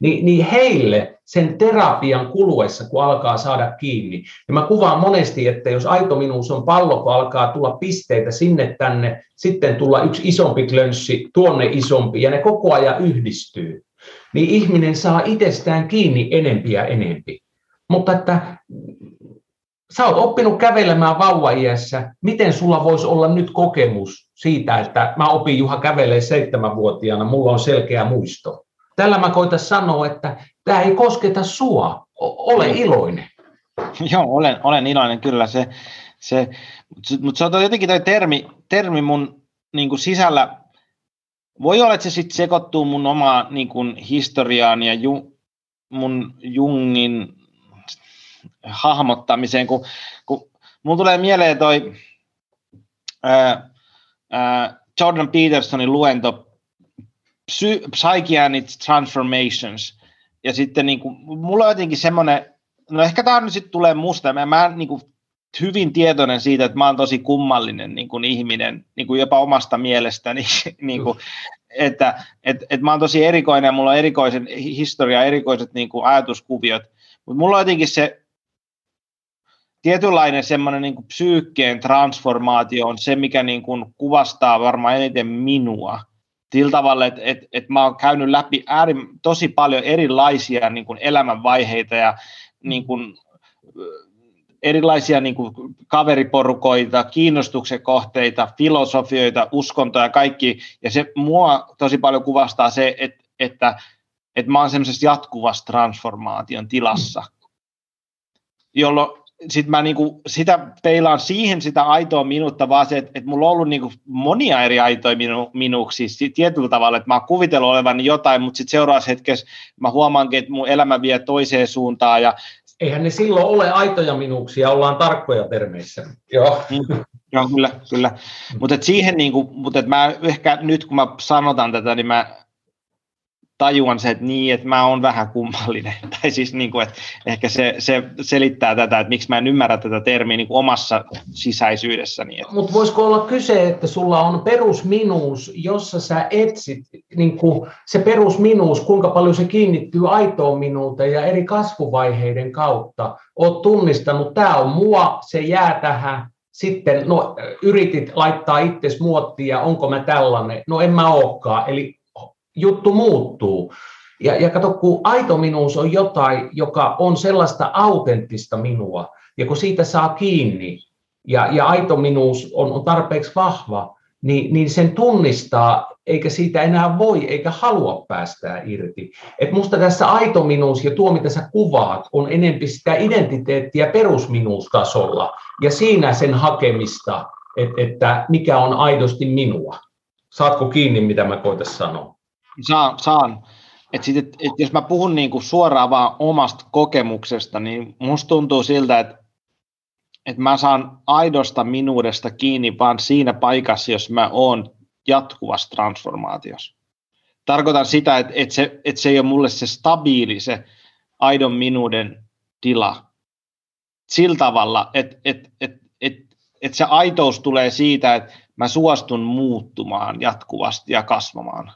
niin, niin heille sen terapian kuluessa, kun alkaa saada kiinni, ja mä kuvaan monesti, että jos aito minuus on pallo, kun alkaa tulla pisteitä sinne tänne, sitten tulla yksi isompi klönssi, tuonne isompi, ja ne koko ajan yhdistyy, niin ihminen saa itsestään kiinni enempi ja enempi. Mutta että sä oot oppinut kävelemään vauva-iässä, miten sulla voisi olla nyt kokemus siitä, että mä opin Juha kävelee seitsemänvuotiaana, mulla on selkeä muisto. Tällä mä koitan sanoa, että tämä ei kosketa sua. Ole iloinen. Joo, olen, olen iloinen kyllä. Se, se, mutta se on jotenkin toi termi, termi mun niin kuin sisällä, voi olla, että se sitten sekoittuu mun omaan niin kuin historiaan ja ju, mun Jungin hahmottamiseen, kun, kun mun tulee mieleen toi ää, ää, Jordan Petersonin luento Psyche and its Transformations. Ja sitten niin kuin, mulla on jotenkin semmoinen, no ehkä tämä nyt sitten tulee musta, mä, mä niin kuin, hyvin tietoinen siitä, että mä oon tosi kummallinen niin kuin ihminen, niin kuin jopa omasta mielestäni, [LAUGHS] niin kuin, että et, et mä oon tosi erikoinen ja mulla on erikoisen historia, erikoiset niin kuin ajatuskuviot, mutta mulla on jotenkin se tietynlainen semmoinen niin psyykkeen transformaatio on se, mikä niin kuin kuvastaa varmaan eniten minua sillä tavalla, että, että, että mä oon käynyt läpi äärin, tosi paljon erilaisia niin kuin elämänvaiheita ja niin kuin, erilaisia niin kuin kaveriporukoita, kiinnostuksen kohteita, filosofioita, uskontoja ja kaikki. Ja se mua tosi paljon kuvastaa se, että, että, että mä oon semmoisessa jatkuvassa transformaation tilassa, jolloin sitten mä niinku sitä peilaan siihen sitä aitoa minuutta, vaan se, että, että mulla on ollut niinku monia eri aitoja minu, minuuksia siis tietyllä tavalla, että mä oon kuvitellut olevan jotain, mutta sitten seuraavassa hetkessä mä huomaankin, että mun elämä vie toiseen suuntaan. Ja... Eihän ne silloin ole aitoja minuuksia, ollaan tarkkoja termeissä. Joo. Mm, joo, kyllä, kyllä. Mm. Mutta siihen, niinku, mutta mä ehkä nyt kun mä sanotan tätä, niin mä tajuan se, että niin, että mä oon vähän kummallinen. [LAUGHS] Tai siis niin kuin, että ehkä se, se selittää tätä, että miksi mä en ymmärrä tätä termiä niin kuin omassa sisäisyydessäni. Mutta voisiko olla kyse, että sulla on perusminuus, jossa sä etsit niin kuin se perusminuus, kuinka paljon se kiinnittyy aitoon minuuteen ja eri kasvuvaiheiden kautta. Oot tunnistanut, tämä on mua, se jää tähän, sitten no, yritit laittaa itses muottia, onko mä tällainen, no en mä olekaan, eli juttu muuttuu. Ja, ja kato, kun aito minuus on jotain, joka on sellaista autenttista minua, ja kun siitä saa kiinni, ja, ja aito minuus on, on tarpeeksi vahva, niin, niin sen tunnistaa, eikä siitä enää voi eikä halua päästää irti. Et musta tässä aito minuus ja tuo, mitä sä kuvaat, on enempi sitä identiteettiä perusminuustasolla, ja siinä sen hakemista, että, että mikä on aidosti minua. Saatko kiinni, mitä mä koitan sanoa? Saan. saan. Et sit, et, et jos mä puhun niinku suoraan vaan omasta kokemuksesta, niin musta tuntuu siltä, että et mä saan aidosta minuudesta kiinni vaan siinä paikassa, jos mä oon jatkuvassa transformaatiossa. Tarkoitan sitä, että et se, et se ei ole mulle se stabiili, se aidon minuuden tila. Sillä tavalla, että et, et, et, et se aitous tulee siitä, että mä suostun muuttumaan jatkuvasti ja kasvamaan.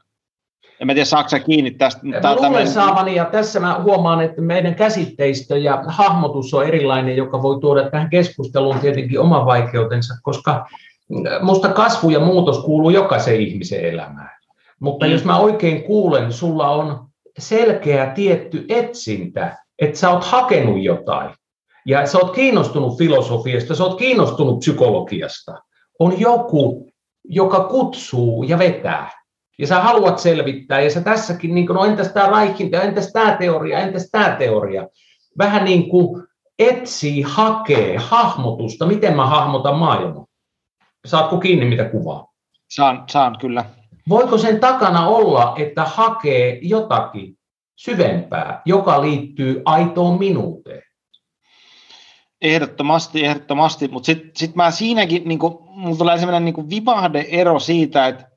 En mä tiedä, saako kiinni tästä. Mä luulen tämmöinen... saavani, ja tässä mä huomaan, että meidän käsitteistö ja hahmotus on erilainen, joka voi tuoda tähän keskusteluun tietenkin oman vaikeutensa, koska musta kasvu ja muutos kuuluu jokaisen ihmisen elämään. Mutta mm. jos mä oikein kuulen, sulla on selkeä tietty etsintä, että sä oot hakenut jotain, ja sä oot kiinnostunut filosofiasta, sä oot kiinnostunut psykologiasta. On joku, joka kutsuu ja vetää ja sä haluat selvittää, ja sä tässäkin, niin kuin, no entäs tämä raikinta, entäs tämä teoria, entäs tämä teoria, vähän niin kuin etsii, hakee hahmotusta, miten mä hahmotan maailmaa. Saatko kiinni, mitä kuvaa? Saan, saan kyllä. Voiko sen takana olla, että hakee jotakin syvempää, joka liittyy aitoon minuuteen? Ehdottomasti, ehdottomasti, mutta sitten sit mä siinäkin, niin mulla tulee sellainen niin vivahde ero siitä, että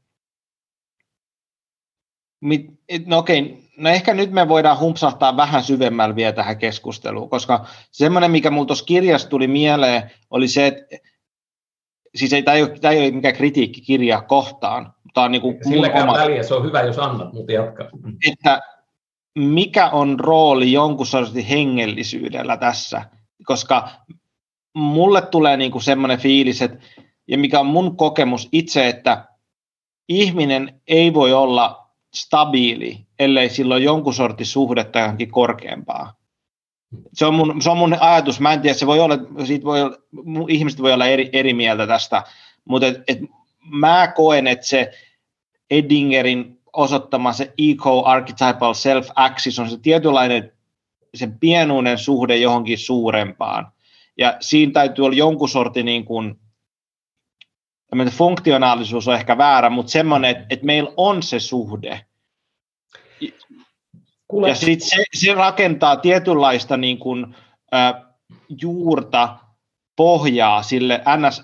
no okei, no ehkä nyt me voidaan humpsahtaa vähän syvemmällä vielä tähän keskusteluun, koska semmoinen, mikä mulla tuossa kirjassa tuli mieleen, oli se, että siis ei, tämä, ei ole, tämä ei ole mikään kritiikki kirjaa kohtaan. Tämä on niin kuin Silläkään oma, väliä, se on hyvä, jos annat, mutta jatka. Että mikä on rooli jonkun sortin hengellisyydellä tässä, koska mulle tulee niin kuin semmoinen fiilis, että, ja mikä on mun kokemus itse, että ihminen ei voi olla stabiili, ellei sillä ole jonkun sortin suhdetta johonkin korkeampaa. Se on, mun, se on mun ajatus. Mä en tiedä, se voi olla, siitä voi olla, ihmiset voi olla eri, eri mieltä tästä, mutta et, et mä koen, että se Eddingerin osoittama se eco-archetypal self-axis on se tietynlainen sen pienuuden suhde johonkin suurempaan. Ja siinä täytyy olla jonkun sortin niin kuin, funktionaalisuus on ehkä väärä, mutta semmoinen, että, että meillä on se suhde. Kuule. Ja sitten se, se rakentaa tietynlaista niin kuin, äh, juurta, pohjaa sille ns.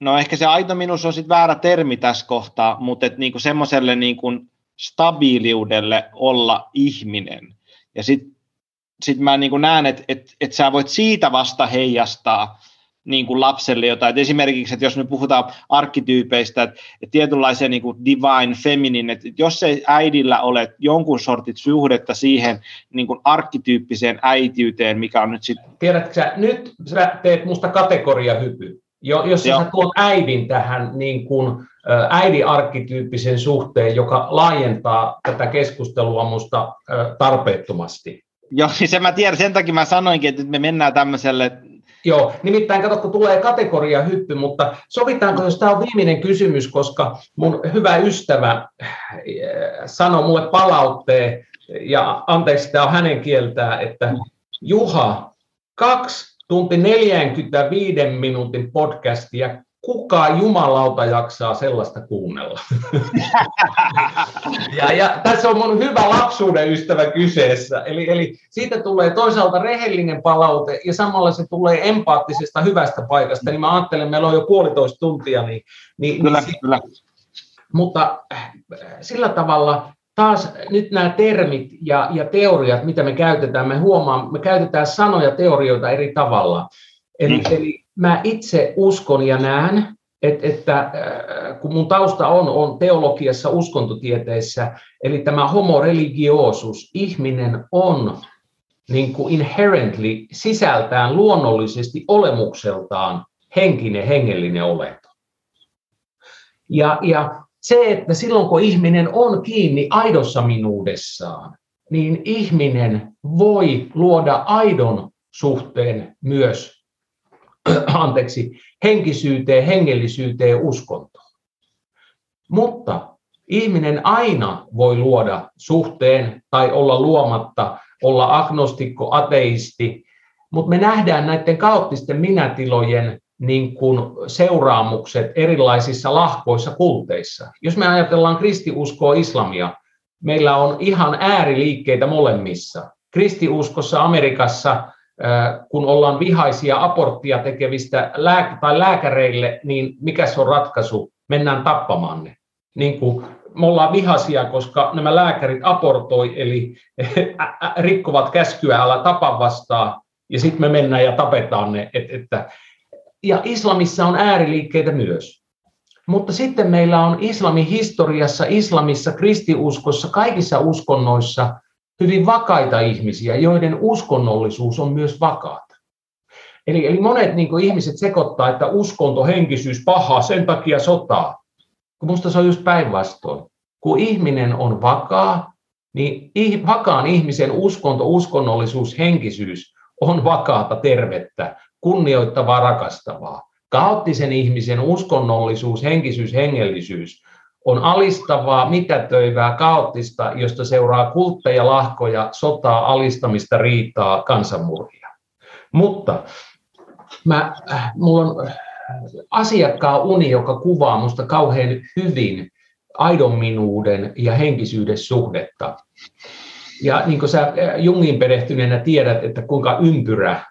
No ehkä se aito minus on sitten väärä termi tässä kohtaa, mutta et niinku semmoiselle niinku stabiiliudelle olla ihminen. Ja sitten sit mä niinku näen, että et, et sä voit siitä vasta heijastaa niin kuin lapselle jotain. Et esimerkiksi, että jos me puhutaan arkkityypeistä, että, että tietynlaisia niin kuin divine feminine, että jos ei äidillä ole jonkun sortit suhdetta siihen niin kuin arkkityyppiseen äitiyteen, mikä on nyt sitten... Tiedätkö sä, nyt sä teet musta kategoriahypy. Jo, jos sä tuot äidin tähän niin kuin, äidin arkkityyppisen suhteen, joka laajentaa tätä keskustelua musta tarpeettomasti. Joo, [LAUGHS] niin se mä tiedän, sen takia mä sanoinkin, että me mennään tämmöiselle Joo, nimittäin kato, kun tulee kategoria hyppy, mutta sovitaanko, jos tämä on viimeinen kysymys, koska mun hyvä ystävä eh, sanoi mulle palautteen, ja anteeksi, tämä on hänen kieltään, että Juha, kaksi tunti 45 minuutin podcastia kuka jumalauta jaksaa sellaista kuunnella? [LAUGHS] ja, ja tässä on mun hyvä lapsuuden ystävä kyseessä. Eli, eli siitä tulee toisaalta rehellinen palaute ja samalla se tulee empaattisesta hyvästä paikasta. Niin mä ajattelen, että meillä on jo puolitoista tuntia. Niin, niin, kyllä, niin, kyllä. Mutta äh, sillä tavalla taas nyt nämä termit ja, ja teoriat, mitä me käytetään, me huomaan, me käytetään sanoja teorioita eri tavalla. Eli, mm. eli mä itse uskon ja näen, että, että äh, kun mun tausta on, on teologiassa, uskontotieteissä, eli tämä homo religiosus, ihminen on niin kuin inherently sisältään luonnollisesti olemukseltaan henkinen, hengellinen olento. Ja, ja se, että silloin kun ihminen on kiinni aidossa minuudessaan, niin ihminen voi luoda aidon suhteen myös [CLEARS THROAT] anteeksi, henkisyyteen, hengellisyyteen, uskontoon. Mutta ihminen aina voi luoda suhteen tai olla luomatta, olla agnostikko, ateisti, mutta me nähdään näiden kaoottisten minätilojen niin kuin seuraamukset erilaisissa lahkoissa kulteissa. Jos me ajatellaan kristiuskoa islamia, meillä on ihan ääriliikkeitä molemmissa. Kristiuskossa Amerikassa kun ollaan vihaisia aborttia tekevistä lääk- tai lääkäreille, niin mikä se on ratkaisu? Mennään tappamaan ne. Niin kuin me ollaan vihaisia, koska nämä lääkärit abortoi, eli [LAUGHS] rikkovat käskyä, älä tapa vastaan, ja sitten me mennään ja tapetaan ne. Et, että, ja islamissa on ääriliikkeitä myös. Mutta sitten meillä on islamin historiassa, islamissa, kristiuskossa, kaikissa uskonnoissa hyvin vakaita ihmisiä, joiden uskonnollisuus on myös vakaata. Eli, eli monet niin ihmiset sekoittaa, että uskonto, henkisyys, paha, sen takia sotaa. Kun musta se on just päinvastoin. Kun ihminen on vakaa, niin vakaan ihmisen uskonto, uskonnollisuus, henkisyys on vakaata, tervettä, kunnioittavaa, rakastavaa. Kaoottisen ihmisen uskonnollisuus, henkisyys, hengellisyys on alistavaa, mitätöivää, kaoottista, josta seuraa kultteja, lahkoja, sotaa, alistamista, riitaa, kansanmurhia. Mutta mä, äh, mulla on asiakkaan uni, joka kuvaa minusta kauhean hyvin aidon minuuden ja henkisyyden suhdetta. Ja niin kuin sä äh, Jungin perehtyneenä tiedät, että kuinka ympyrä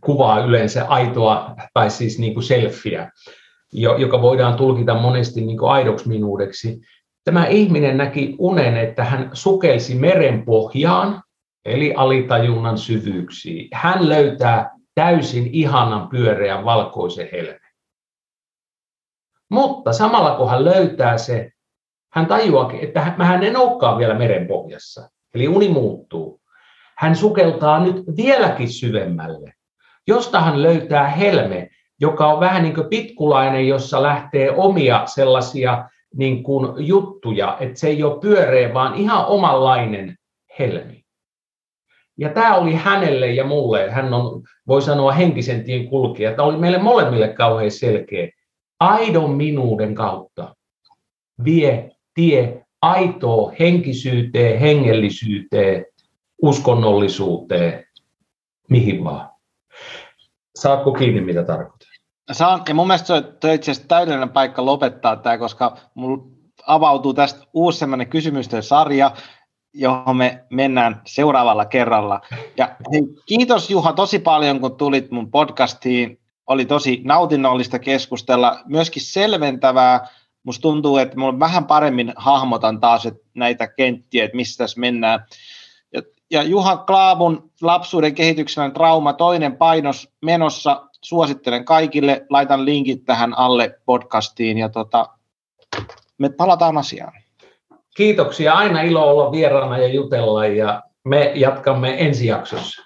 kuvaa yleensä aitoa tai siis niin kuin selfieä joka voidaan tulkita monesti niin kuin aidoksi minuudeksi. Tämä ihminen näki unen, että hän sukelsi meren pohjaan, eli alitajunnan syvyyksiin. Hän löytää täysin ihanan pyöreän valkoisen helmen. Mutta samalla kun hän löytää se, hän tajuakin, että hän en olekaan vielä meren pohjassa. Eli uni muuttuu. Hän sukeltaa nyt vieläkin syvemmälle, josta hän löytää helme, joka on vähän niin kuin pitkulainen, jossa lähtee omia sellaisia niin kuin juttuja, että se ei ole pyöreä, vaan ihan omanlainen helmi. Ja tämä oli hänelle ja mulle, hän on, voi sanoa henkisen tien kulkija, tämä oli meille molemmille kauhean selkeä. Aidon minuuden kautta vie tie aitoa henkisyyteen, hengellisyyteen, uskonnollisuuteen, mihin vaan. Saatko kiinni, mitä tarkoitan? Saan, ja mun mielestä se on itse asiassa täydellinen paikka lopettaa tämä, koska mulla avautuu tästä uusi sellainen kysymysten sarja, johon me mennään seuraavalla kerralla. Ja hei, kiitos Juha tosi paljon, kun tulit mun podcastiin. Oli tosi nautinnollista keskustella, myöskin selventävää. Musta tuntuu, että mulla vähän paremmin hahmotan taas että näitä kenttiä, että missä tässä mennään. Ja, ja Juha Klaavun lapsuuden kehityksen trauma, toinen painos menossa suosittelen kaikille, laitan linkit tähän alle podcastiin ja tota, me palataan asiaan. Kiitoksia, aina ilo olla vieraana ja jutella ja me jatkamme ensi jaksossa.